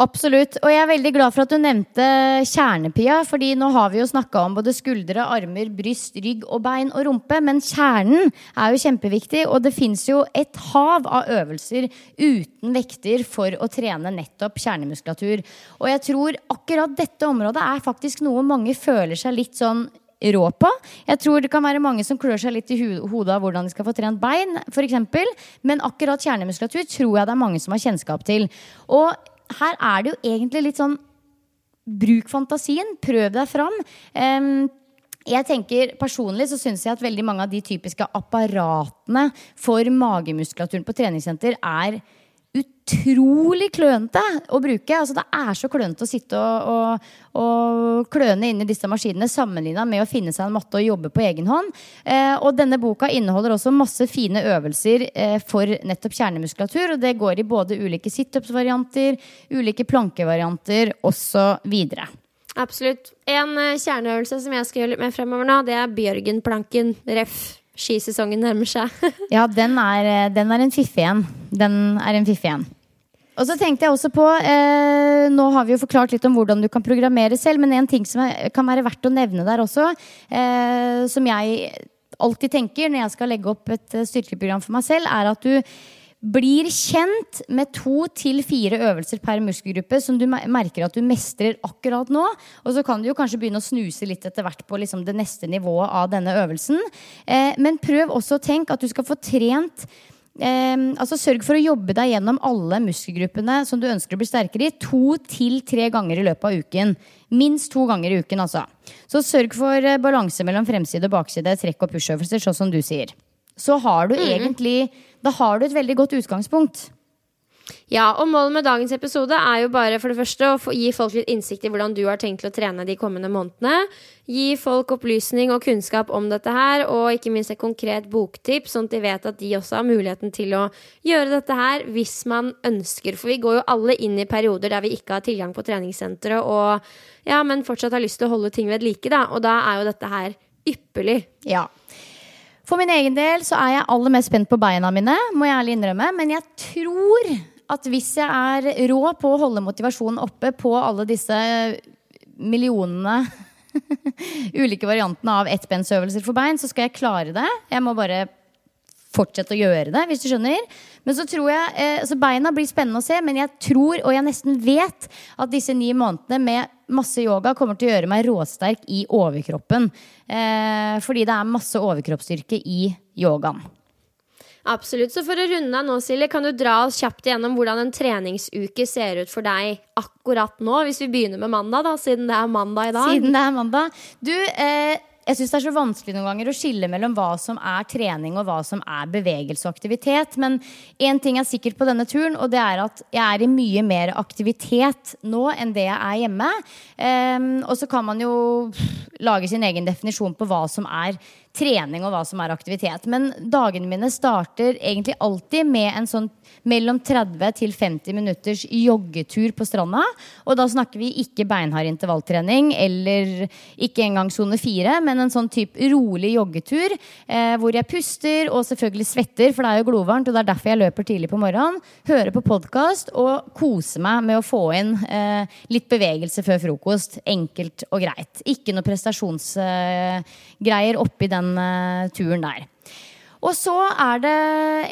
Absolutt. Og jeg er veldig glad for at du nevnte kjernepia. fordi nå har vi jo snakka om både skuldre, armer, bryst, rygg og bein og rumpe. Men kjernen er jo kjempeviktig, og det fins jo et hav av øvelser uten vekter for å trene nettopp kjernemuskulatur. Og jeg tror akkurat dette området er faktisk noe mange føler seg litt sånn rå på. Jeg tror det kan være mange som klør seg litt i hodet av hvordan de skal få trent bein, f.eks. Men akkurat kjernemuskulatur tror jeg det er mange som har kjennskap til. Og her er det jo egentlig litt sånn Bruk fantasien, prøv deg fram. Um, jeg tenker Personlig så syns jeg at veldig mange av de typiske apparatene for magemuskulaturen på treningssenter er utrolig klønete å bruke. Altså, det er så klønete å sitte og, og, og kløne inn i disse maskinene sammenligna med å finne seg en matte og jobbe på egen hånd. Eh, og denne boka inneholder også masse fine øvelser eh, for nettopp kjernemuskulatur. Og det går i både ulike situps-varianter, ulike plankevarianter osv. Absolutt. En eh, kjerneøvelse som jeg skal gjøre litt mer fremover nå, det er Bjørgenplanken. Ref. Skisesongen nærmer seg. Ja, den er, eh, den er en fiffig en. Den er en fiffig en. Og så tenkte jeg også på eh, Nå har vi jo forklart litt om hvordan du kan programmere selv, men en ting som er, kan være verdt å nevne der også, eh, som jeg alltid tenker når jeg skal legge opp et eh, styrkeprogram for meg selv, er at du blir kjent med to til fire øvelser per muskelgruppe som du merker at du mestrer akkurat nå. Og så kan du jo kanskje begynne å snuse litt etter hvert på liksom det neste nivået av denne øvelsen. Eh, men prøv også å tenke at du skal få trent Eh, altså Sørg for å jobbe deg gjennom alle muskelgruppene som du ønsker å bli sterkere i, to til tre ganger i løpet av uken. Minst to ganger i uken, altså. Så sørg for eh, balanse mellom fremside og bakside, trekk og pushøvelser, sånn som du sier. Så har du mm. egentlig Da har du et veldig godt utgangspunkt. Ja, og målet med dagens episode er jo bare for det første å gi folk litt innsikt i hvordan du har tenkt til å trene de kommende månedene. Gi folk opplysning og kunnskap om dette her, og ikke minst et konkret boktips, sånn at de vet at de også har muligheten til å gjøre dette her hvis man ønsker. For vi går jo alle inn i perioder der vi ikke har tilgang på treningssenteret, og ja, men fortsatt har lyst til å holde ting ved like, da. Og da er jo dette her ypperlig. Ja. For min egen del så er jeg aller mest spent på beina mine, må jeg ærlig innrømme. Men jeg tror at hvis jeg er rå på å holde motivasjonen oppe på alle disse millionene ulike variantene av ettbensøvelser for bein, så skal jeg klare det. Jeg må bare fortsette å gjøre det, hvis du skjønner. Men så tror jeg, eh, så Beina blir spennende å se, men jeg tror, og jeg nesten vet, at disse ni månedene med masse yoga kommer til å gjøre meg råsterk i overkroppen. Eh, fordi det er masse overkroppsstyrke i yogaen. Absolutt. Så for å runde av nå, Silje, kan du dra oss kjapt igjennom hvordan en treningsuke ser ut for deg akkurat nå? Hvis vi begynner med mandag, da, siden det er mandag i dag. Siden det er mandag. Du, eh, jeg syns det er så vanskelig noen ganger å skille mellom hva som er trening og hva som er bevegelse og aktivitet. Men én ting er sikkert på denne turen, og det er at jeg er i mye mer aktivitet nå enn det jeg er hjemme. Um, og så kan man jo lage sin egen definisjon på hva som er trening og hva som er aktivitet. Men dagene mine starter egentlig alltid med en sånn mellom 30 til 50 minutters joggetur på stranda. Og da snakker vi ikke beinhard intervalltrening eller ikke engang sone fire, men en sånn type rolig joggetur eh, hvor jeg puster og selvfølgelig svetter, for det er jo glovarmt, og det er derfor jeg løper tidlig på morgenen. Hører på podkast og koser meg med å få inn eh, litt bevegelse før frokost. Enkelt og greit. Ikke noe prestasjonsgreier eh, oppi den eh, turen der. Og så er det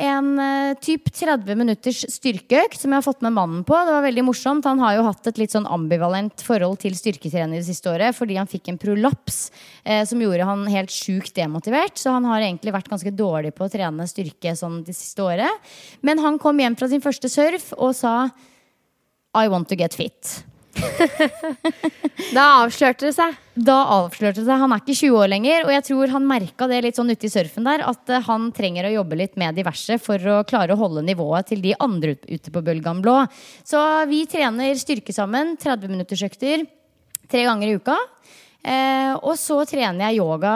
en uh, typ 30 minutters styrkeøkt som jeg har fått med mannen på. Det var veldig morsomt. Han har jo hatt et litt sånn ambivalent forhold til styrketrening det siste året fordi han fikk en prolaps uh, som gjorde han helt sjukt demotivert. Så han har egentlig vært ganske dårlig på å trene styrke sånn det siste året. Men han kom hjem fra sin første surf og sa I want to get fit. da avslørte det seg. Da avslørte det seg. Han er ikke 20 år lenger, og jeg tror han merka det litt sånn ute i surfen der, at uh, han trenger å jobbe litt med diverse for å klare å holde nivået til de andre ute på Bølgan blå. Så vi trener styrke sammen. 30 minuttersøkter tre ganger i uka. Eh, og så trener jeg yoga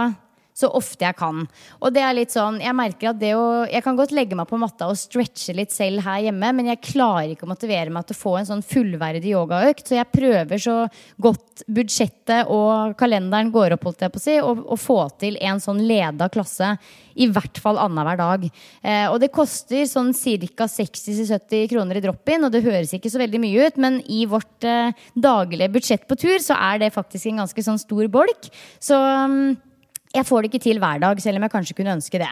så ofte jeg kan. Og det er litt sånn, jeg merker at det å Jeg kan godt legge meg på matta og stretche litt selv her hjemme, men jeg klarer ikke å motivere meg til å få en sånn fullverdig yogaøkt. Så jeg prøver så godt budsjettet og kalenderen går opp, holdt jeg på å si, å få til en sånn leda klasse. I hvert fall annenhver dag. Eh, og det koster sånn ca. 60-70 kroner i drop-in, og det høres ikke så veldig mye ut, men i vårt eh, daglige budsjett på tur, så er det faktisk en ganske sånn stor bolk. Så um, jeg får det ikke til hver dag, selv om jeg kanskje kunne ønske det.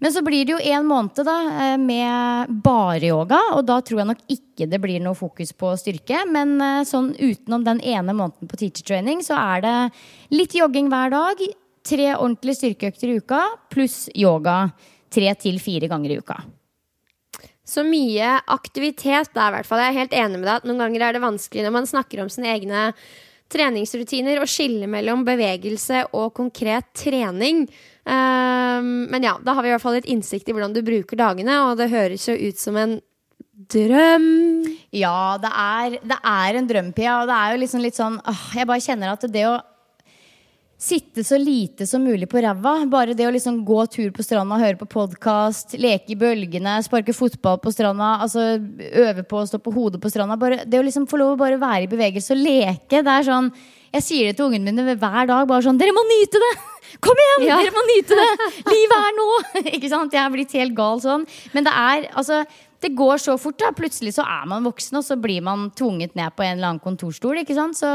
Men så blir det jo en måned da, eh, med bare yoga, og da tror jeg nok ikke det blir noe fokus på styrke. Men eh, sånn utenom den ene måneden på teacher training, så er det litt jogging hver dag. Tre ordentlige styrkeøkter i uka, pluss yoga tre til fire ganger i uka. Så mye aktivitet der, i hvert fall. Jeg er helt enig med deg at noen ganger er det vanskelig når man snakker om sine egne treningsrutiner og skille mellom bevegelse og konkret trening. Um, men ja, da har vi i hvert fall et innsikt i hvordan du bruker dagene, og det høres jo ut som en drøm. Ja, det er, det er en drøm, Pia. Og det er jo liksom litt sånn åh, Jeg bare kjenner at det å sitte så lite som mulig på ræva. Bare det å liksom gå tur på stranda, høre på podkast, leke i bølgene, sparke fotball på stranda, altså øve på å stå på hodet på stranda. Bare, det å liksom få lov å bare være i bevegelse og leke. Det er sånn Jeg sier det til ungene mine hver dag. Bare sånn Dere må nyte det! Kom igjen! Dere må nyte det! Livet er nå! Ikke sant? Jeg er blitt helt gal sånn. Men det er altså det går så fort. da Plutselig så er man voksen, og så blir man tvunget ned på en eller annen kontorstol. ikke sant? Så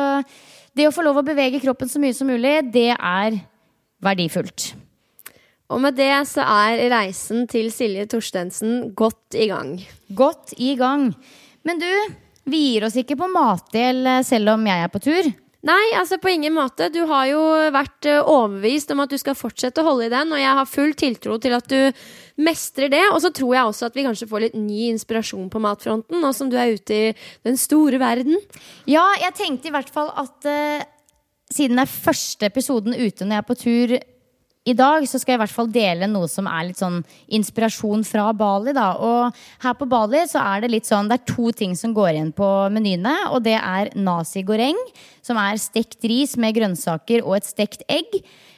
det å få lov å bevege kroppen så mye som mulig, det er verdifullt. Og med det så er reisen til Silje Torstensen godt i gang. Godt i gang. Men du, vi gir oss ikke på matdel eh, selv om jeg er på tur. Nei, altså på ingen måte. Du har jo vært eh, overbevist om at du skal fortsette å holde i den, og jeg har full tiltro til at du mestrer det. Og så tror jeg også at vi kanskje får litt ny inspirasjon på matfronten, nå som du er ute i den store verden. Ja, jeg tenkte i hvert fall at uh, siden det er første episoden ute når jeg er på tur i dag så skal jeg i hvert fall dele noe som er litt sånn inspirasjon fra Bali. da Og her på Bali så er det litt sånn Det er to ting som går igjen på menyene. Og det er nasi goreng, som er stekt ris med grønnsaker og et stekt egg.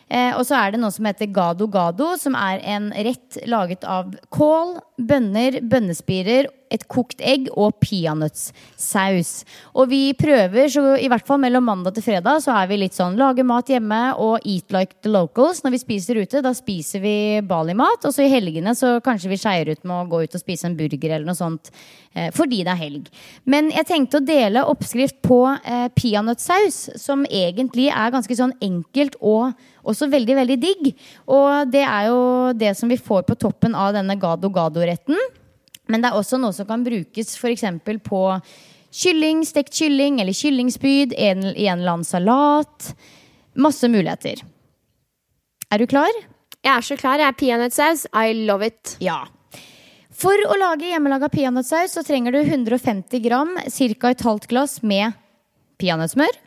Eh, og så er det noe som heter gado gado, som er en rett laget av kål, bønner, bønnespirer, et kokt egg og peanøttsaus. Og vi prøver, så i hvert fall mellom mandag til fredag, så er vi litt sånn lage mat hjemme og eat like the locals. Når vi spiser ute, da spiser vi Bali-mat. Og så i helgene så kanskje vi skeier ut med å gå ut og spise en burger eller noe sånt. Eh, fordi det er helg. Men jeg tenkte å dele oppskrift på eh, peanøttsaus, som egentlig er ganske sånn enkelt og også veldig, veldig digg. Og det er jo det som vi får på toppen av denne gado-gado-retten. Men det er også noe som kan brukes f.eks. på kylling, stekt kylling eller kyllingspyd i en, en eller annen salat. Masse muligheter. Er du klar? Jeg er så klar. Jeg er peanøttsaus. I love it. Ja. For å lage hjemmelaga peanøttsaus så trenger du 150 gram, ca. et halvt glass med peanøttsmør.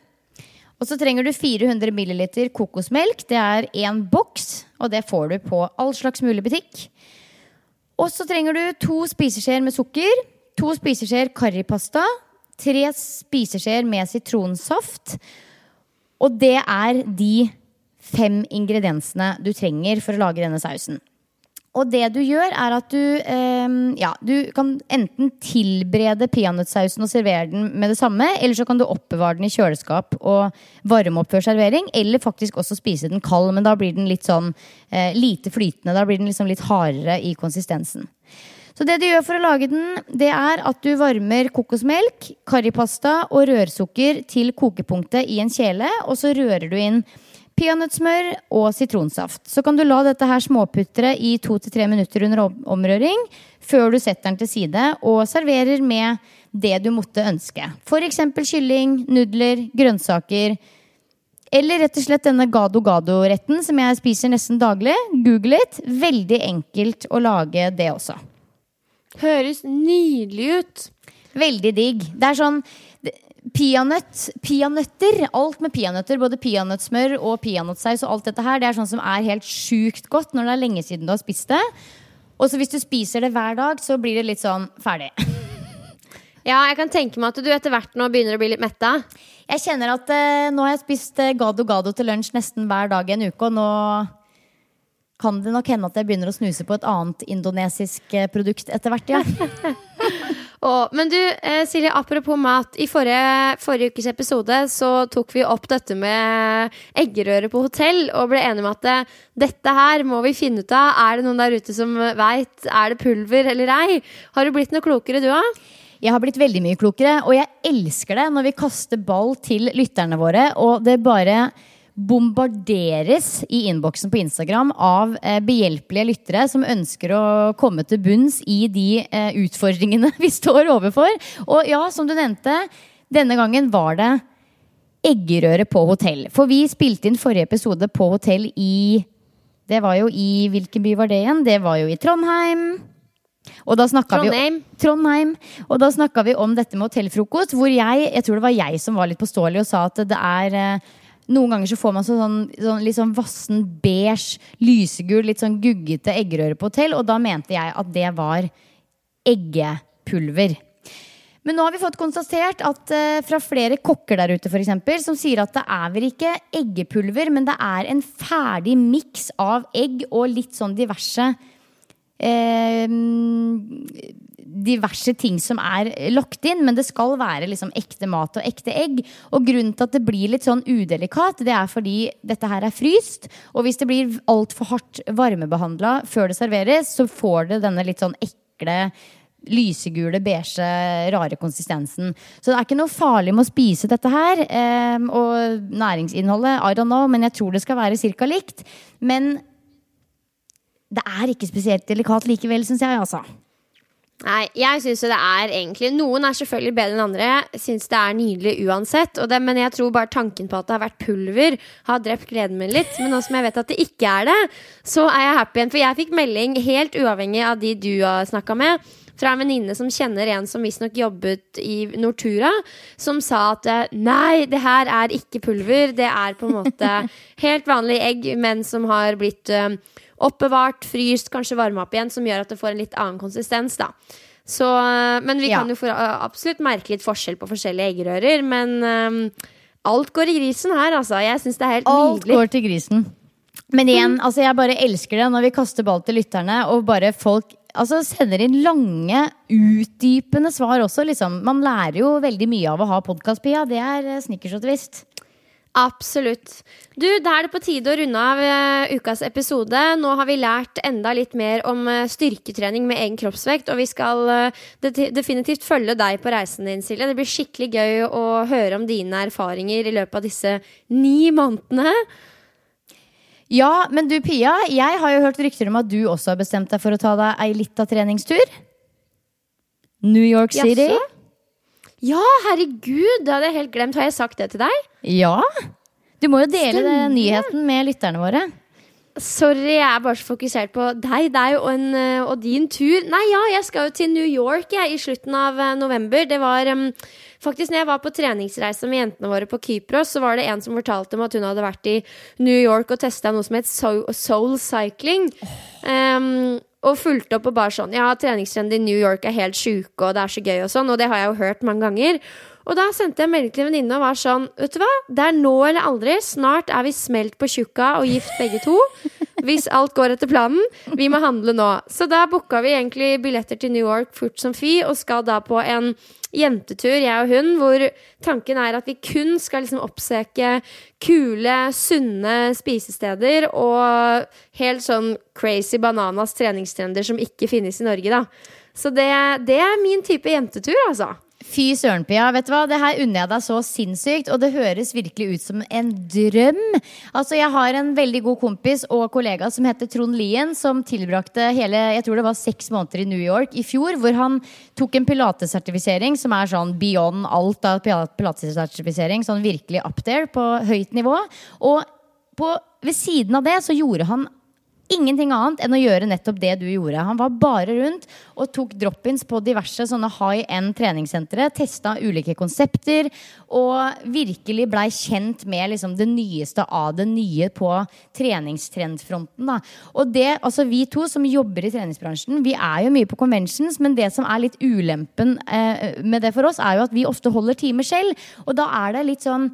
Og så trenger du 400 ml kokosmelk. Det er én boks, og det får du på all slags mulig butikk. Og så trenger du to spiseskjeer med sukker, to spiseskjeer karripasta, tre spiseskjeer med sitronsaft. Og det er de fem ingrediensene du trenger for å lage denne sausen. Og det du gjør, er at du, eh, ja, du kan enten tilberede peanøttsausen og servere den med det samme, eller så kan du oppbevare den i kjøleskap og varme opp før servering, eller faktisk også spise den kald, men da blir den litt sånn eh, lite flytende. Da blir den liksom litt hardere i konsistensen. Så det du gjør for å lage den, det er at du varmer kokosmelk, karripasta og rørsukker til kokepunktet i en kjele, og så rører du inn peanøttsmør og sitronsaft. Så kan du la dette her småputre i to til tre minutter under omrøring før du setter den til side og serverer med det du måtte ønske. F.eks. kylling, nudler, grønnsaker. Eller rett og slett denne gado-gado-retten som jeg spiser nesten daglig. Google it. Veldig enkelt å lage det også. Høres nydelig ut. Veldig digg. Det er sånn Peanøtt, peanøtter, alt med peanøtter, både peanøttsmør og peanøttsaus og alt dette her, det er sånn som er helt sjukt godt når det er lenge siden du har spist det. Og så hvis du spiser det hver dag, så blir det litt sånn ferdig. Ja, jeg kan tenke meg at du etter hvert nå begynner å bli litt metta. Jeg kjenner at eh, nå har jeg spist eh, gado gado til lunsj nesten hver dag i en uke, og nå kan det nok hende at jeg begynner å snuse på et annet indonesisk eh, produkt etter hvert, ja. Og, men du, eh, Silje, apropos mat. I forrige, forrige, ukes episode så tok vi opp dette med eggerøre på hotell og ble enige om at det, dette her må vi finne ut av. Er det noen der ute som veit? Er det pulver eller ei? Har du blitt noe klokere, du òg? Jeg har blitt veldig mye klokere, og jeg elsker det når vi kaster ball til lytterne våre, og det bare bombarderes i innboksen på Instagram av eh, behjelpelige lyttere som ønsker å komme til bunns i de eh, utfordringene vi står overfor. Og ja, som du nevnte, denne gangen var det eggerøre på hotell. For vi spilte inn forrige episode på hotell i Det var jo i Hvilken by var det igjen? Det var jo i Trondheim. Og da Trondheim. Vi, Trondheim. Og da snakka vi om dette med hotellfrokost, hvor jeg jeg tror det var jeg som var litt påståelig og sa at det er eh, noen ganger så får man sånn, sånn litt sånn vassen beige, lysegul, litt sånn guggete eggerøre på hotell. Og da mente jeg at det var eggepulver. Men nå har vi fått konstatert at uh, fra flere kokker der ute for eksempel, som sier at det er vel ikke eggepulver, men det er en ferdig miks av egg og litt sånn diverse uh, diverse ting som er lagt inn, men det skal være liksom ekte mat og ekte egg. Og grunnen til at det blir litt sånn udelikat, det er fordi dette her er fryst. Og hvis det blir altfor hardt varmebehandla før det serveres, så får det denne litt sånn ekle lysegule, beige, rare konsistensen. Så det er ikke noe farlig med å spise dette her. Eh, og næringsinnholdet, I don't know, men jeg tror det skal være ca. likt. Men det er ikke spesielt delikat likevel, syns jeg, altså. Nei, jeg syns det er egentlig Noen er selvfølgelig bedre enn andre. Syns det er nydelig uansett. Det, men jeg tror bare tanken på at det har vært pulver, har drept gleden min litt. Men nå som jeg vet at det ikke er det, så er jeg happy igjen. For jeg fikk melding, helt uavhengig av de du har snakka med, fra en venninne som kjenner en som visstnok jobbet i Nortura, som sa at nei, det her er ikke pulver. Det er på en måte helt vanlig egg, men som har blitt uh, oppbevart, fryst, kanskje varma opp igjen, som gjør at det får en litt annen konsistens. da. Så, men vi ja. kan jo for, absolutt merke litt forskjell på forskjellige eggerører. Men um, alt går i grisen her, altså. Jeg syns det er helt alt nydelig. Alt går til grisen. Men igjen, mm. altså jeg bare elsker det når vi kaster ball til lytterne, og bare folk altså, sender inn lange, utdypende svar også. Liksom. Man lærer jo veldig mye av å ha podkast, Pia. Det er eh, snickers og twist. Absolutt. Du, Da er det på tide å runde av uh, ukas episode. Nå har vi lært enda litt mer om uh, styrketrening med egen kroppsvekt. Og vi skal uh, de definitivt følge deg på reisen din, Silje. Det blir skikkelig gøy å høre om dine erfaringer i løpet av disse ni månedene. Ja, men du Pia, jeg har jo hørt rykter om at du også har bestemt deg for å ta deg ei lita treningstur. New York City. Jaså? Ja, herregud! Det hadde jeg helt glemt. Har jeg sagt det til deg? Ja. Du må jo dele den nyheten med lytterne våre. Sorry, jeg er bare så fokusert på deg, deg og, en, eh, og din tur. Nei, ja, jeg skal jo til New York jeg, i slutten av eh, november. Det var um, faktisk når jeg var på treningsreise med jentene våre på Kypros, så var det en som fortalte om at hun hadde vært i New York og testa noe som het soul, soul cycling. Um, og fulgte opp og bare sånn Ja, treningstrendene i New York er helt sjuke, og det er så gøy og sånn, og det har jeg jo hørt mange ganger. Og da sendte jeg melding til en venninne og var sånn Vet du hva, det er nå eller aldri. Snart er vi smelt på tjukka og gift begge to. Hvis alt går etter planen. Vi må handle nå. Så da booka vi egentlig billetter til New York fort som fy, og skal da på en jentetur, jeg og hun, hvor tanken er at vi kun skal liksom oppsøke kule, sunne spisesteder og helt sånn crazy bananas treningstrender som ikke finnes i Norge, da. Så det, det er min type jentetur, altså. Fy søren, Pia. Vet du hva? Det her unner jeg deg så sinnssykt, og det høres virkelig ut som en drøm. Altså, Jeg har en veldig god kompis og kollega som heter Trond Lien, som tilbrakte hele jeg tror det var seks måneder i New York i fjor, hvor han tok en pilatesertifisering som er sånn beyond alt av pilatesertifisering, sånn virkelig up there, på høyt nivå. Og på, ved siden av det så gjorde han ingenting annet enn å gjøre nettopp det du gjorde. Han var bare rundt og tok drop-ins på diverse sånne high end treningssentre. Testa ulike konsepter og virkelig blei kjent med liksom det nyeste av det nye på treningstrendfronten. Da. Og det, altså Vi to som jobber i treningsbransjen, vi er jo mye på conventions, men det som er litt ulempen eh, med det for oss, er jo at vi ofte holder timer selv. Og da er det litt sånn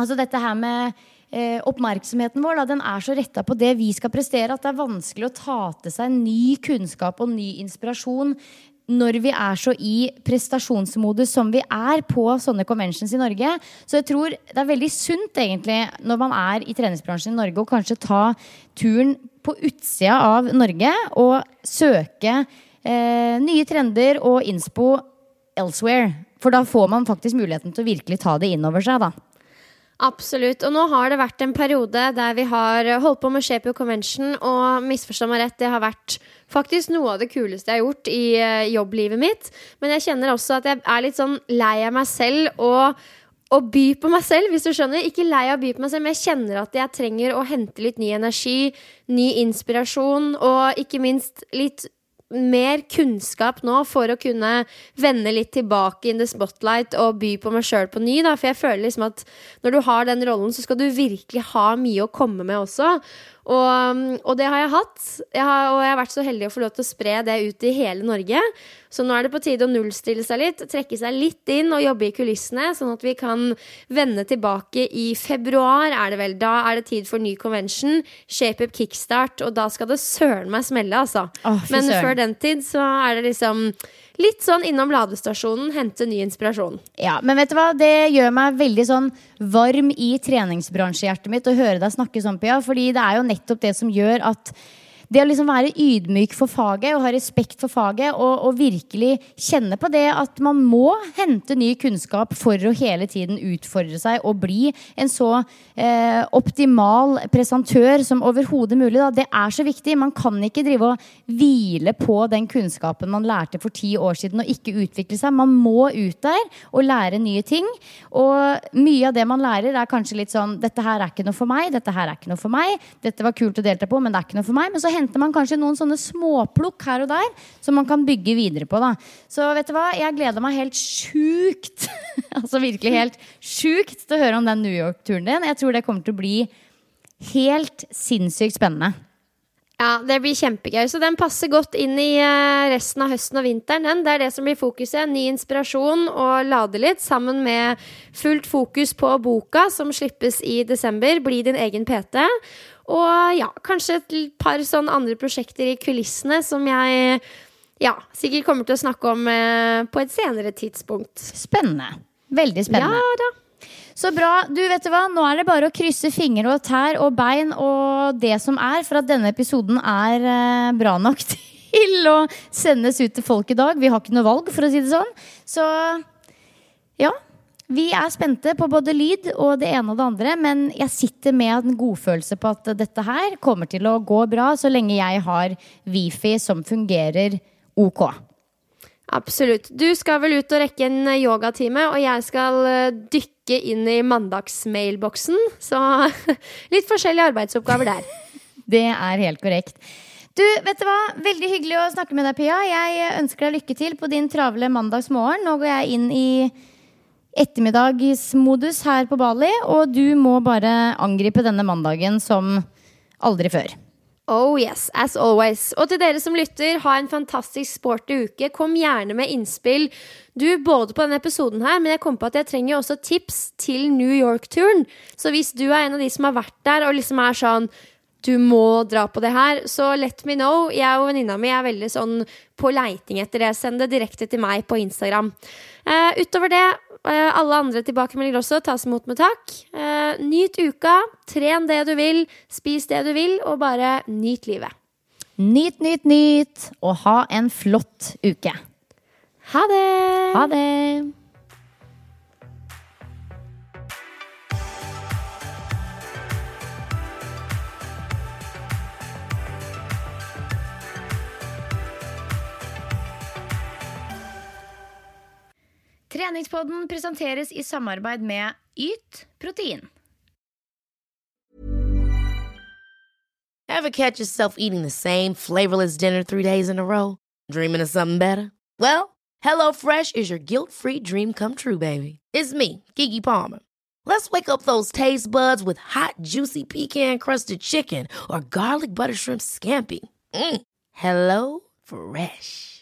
Altså dette her med eh, oppmerksomheten vår da, den er så retta på det vi skal prestere, at det er vanskelig å ta til seg ny kunnskap og ny inspirasjon når vi er så i prestasjonsmodus som vi er på sånne conventions i Norge. Så jeg tror det er veldig sunt egentlig når man er i treningsbransjen i Norge, å kanskje ta turen på utsida av Norge og søke eh, nye trender og innspo elsewhere. For da får man faktisk muligheten til å virkelig ta det inn over seg. da. Absolutt. Og nå har det vært en periode der vi har holdt på med Shape Your Convention, og misforstå meg rett, det har vært faktisk noe av det kuleste jeg har gjort i uh, jobblivet mitt. Men jeg kjenner også at jeg er litt sånn lei av meg selv og å by på meg selv, hvis du skjønner. Ikke lei av å by på meg selv, men jeg kjenner at jeg trenger å hente litt ny energi, ny inspirasjon, og ikke minst litt mer kunnskap nå for å kunne vende litt tilbake in the spotlight og by på meg sjøl på ny. Da. For jeg føler liksom at når du har den rollen, så skal du virkelig ha mye å komme med også. Og, og, det har jeg hatt. Jeg har, og jeg har vært så heldig å få lov til å spre det ut i hele Norge. Så nå er det på tide å nullstille seg litt, trekke seg litt inn og jobbe i kulissene, sånn at vi kan vende tilbake i februar, er det vel. Da er det tid for ny convention. Shape up kickstart, og da skal det søren meg smelle, altså. Oh, Men før den tid så er det liksom litt sånn innom ladestasjonen, hente ny inspirasjon. Ja, men vet du hva? Det gjør meg veldig sånn varm i treningsbransjehjertet mitt å høre deg snakke sånn, Pia. Fordi det er jo nettopp det som gjør at det å liksom være ydmyk for faget og ha respekt for faget og, og, virkelig kjenne på det at man må hente ny kunnskap for å hele tiden utfordre seg og bli en så eh, optimal presentør som overhodet mulig. Da. Det er så viktig. Man kan ikke drive og hvile på den kunnskapen man lærte for ti år siden og ikke utvikle seg. Man må ut der og lære nye ting. Og mye av det man lærer, er kanskje litt sånn Dette her er ikke noe for meg. Dette her er ikke noe for meg. Dette var kult å delta på, men det er ikke noe for meg. Men så henter man kanskje noen sånne småplukk her og der som man kan bygge videre på. da. Så vet du hva, jeg gleder meg helt sjukt altså virkelig helt sjukt til å høre om den New York-turen din. Jeg tror det kommer til å bli helt sinnssykt spennende. Ja, det blir kjempegøy. Så den passer godt inn i eh, resten av høsten og vinteren. Den. Det er det som blir fokuset. Ny inspirasjon og lade litt, sammen med fullt fokus på boka som slippes i desember. Bli din egen PT. Og ja, kanskje et par sånn andre prosjekter i kulissene som jeg ja, sikkert kommer til å snakke om eh, på et senere tidspunkt. Spennende. Veldig spennende. Ja da. Så bra. Du, vet du hva? Nå er det bare å krysse fingre og tær og bein og det som er, for at denne episoden er eh, bra nok til å sendes ut til folk i dag. Vi har ikke noe valg, for å si det sånn. Så ja. Vi er spente på både lyd og det ene og det andre, men jeg sitter med en godfølelse på at dette her kommer til å gå bra så lenge jeg har wifi som fungerer ok. Absolutt. Du skal vel ut og rekke en yogatime, og jeg skal eh, dykke inn i mandagsmailboksen. Så litt forskjellige arbeidsoppgaver der. Det er helt korrekt. Du, vet du hva? Veldig hyggelig å snakke med deg, Pia. Jeg ønsker deg lykke til på din travle mandagsmorgen. Nå går jeg inn i ettermiddagsmodus her på Bali, og du må bare angripe denne mandagen som aldri før. Oh yes, as always. Og til dere som lytter, ha en fantastisk sporty uke. Kom gjerne med innspill, du, både på denne episoden her, men jeg kom på at jeg trenger også tips til New York-turen. Så hvis du er en av de som har vært der og liksom er sånn du må dra på det her, så let me know. Jeg og venninna mi er veldig sånn på leiting etter det. Send det direkte til meg på Instagram. Uh, utover det, uh, alle andre tilbakemeldinger også tas imot med takk. Uh, nyt uka, tren det du vil, spis det du vil, og bare nyt livet. Nyt, nyt, nyt, og ha en flott uke. Ha det! Ha det! Treningspodden presenteres i samarbeid med Yt protein. Ever catch yourself eating the same flavorless dinner three days in a row? Dreaming of something better? Well, HelloFresh is your guilt-free dream come true, baby. It's me, Kiki Palmer. Let's wake up those taste buds with hot, juicy pecan-crusted chicken or garlic butter shrimp scampi. Mm. Hello Fresh.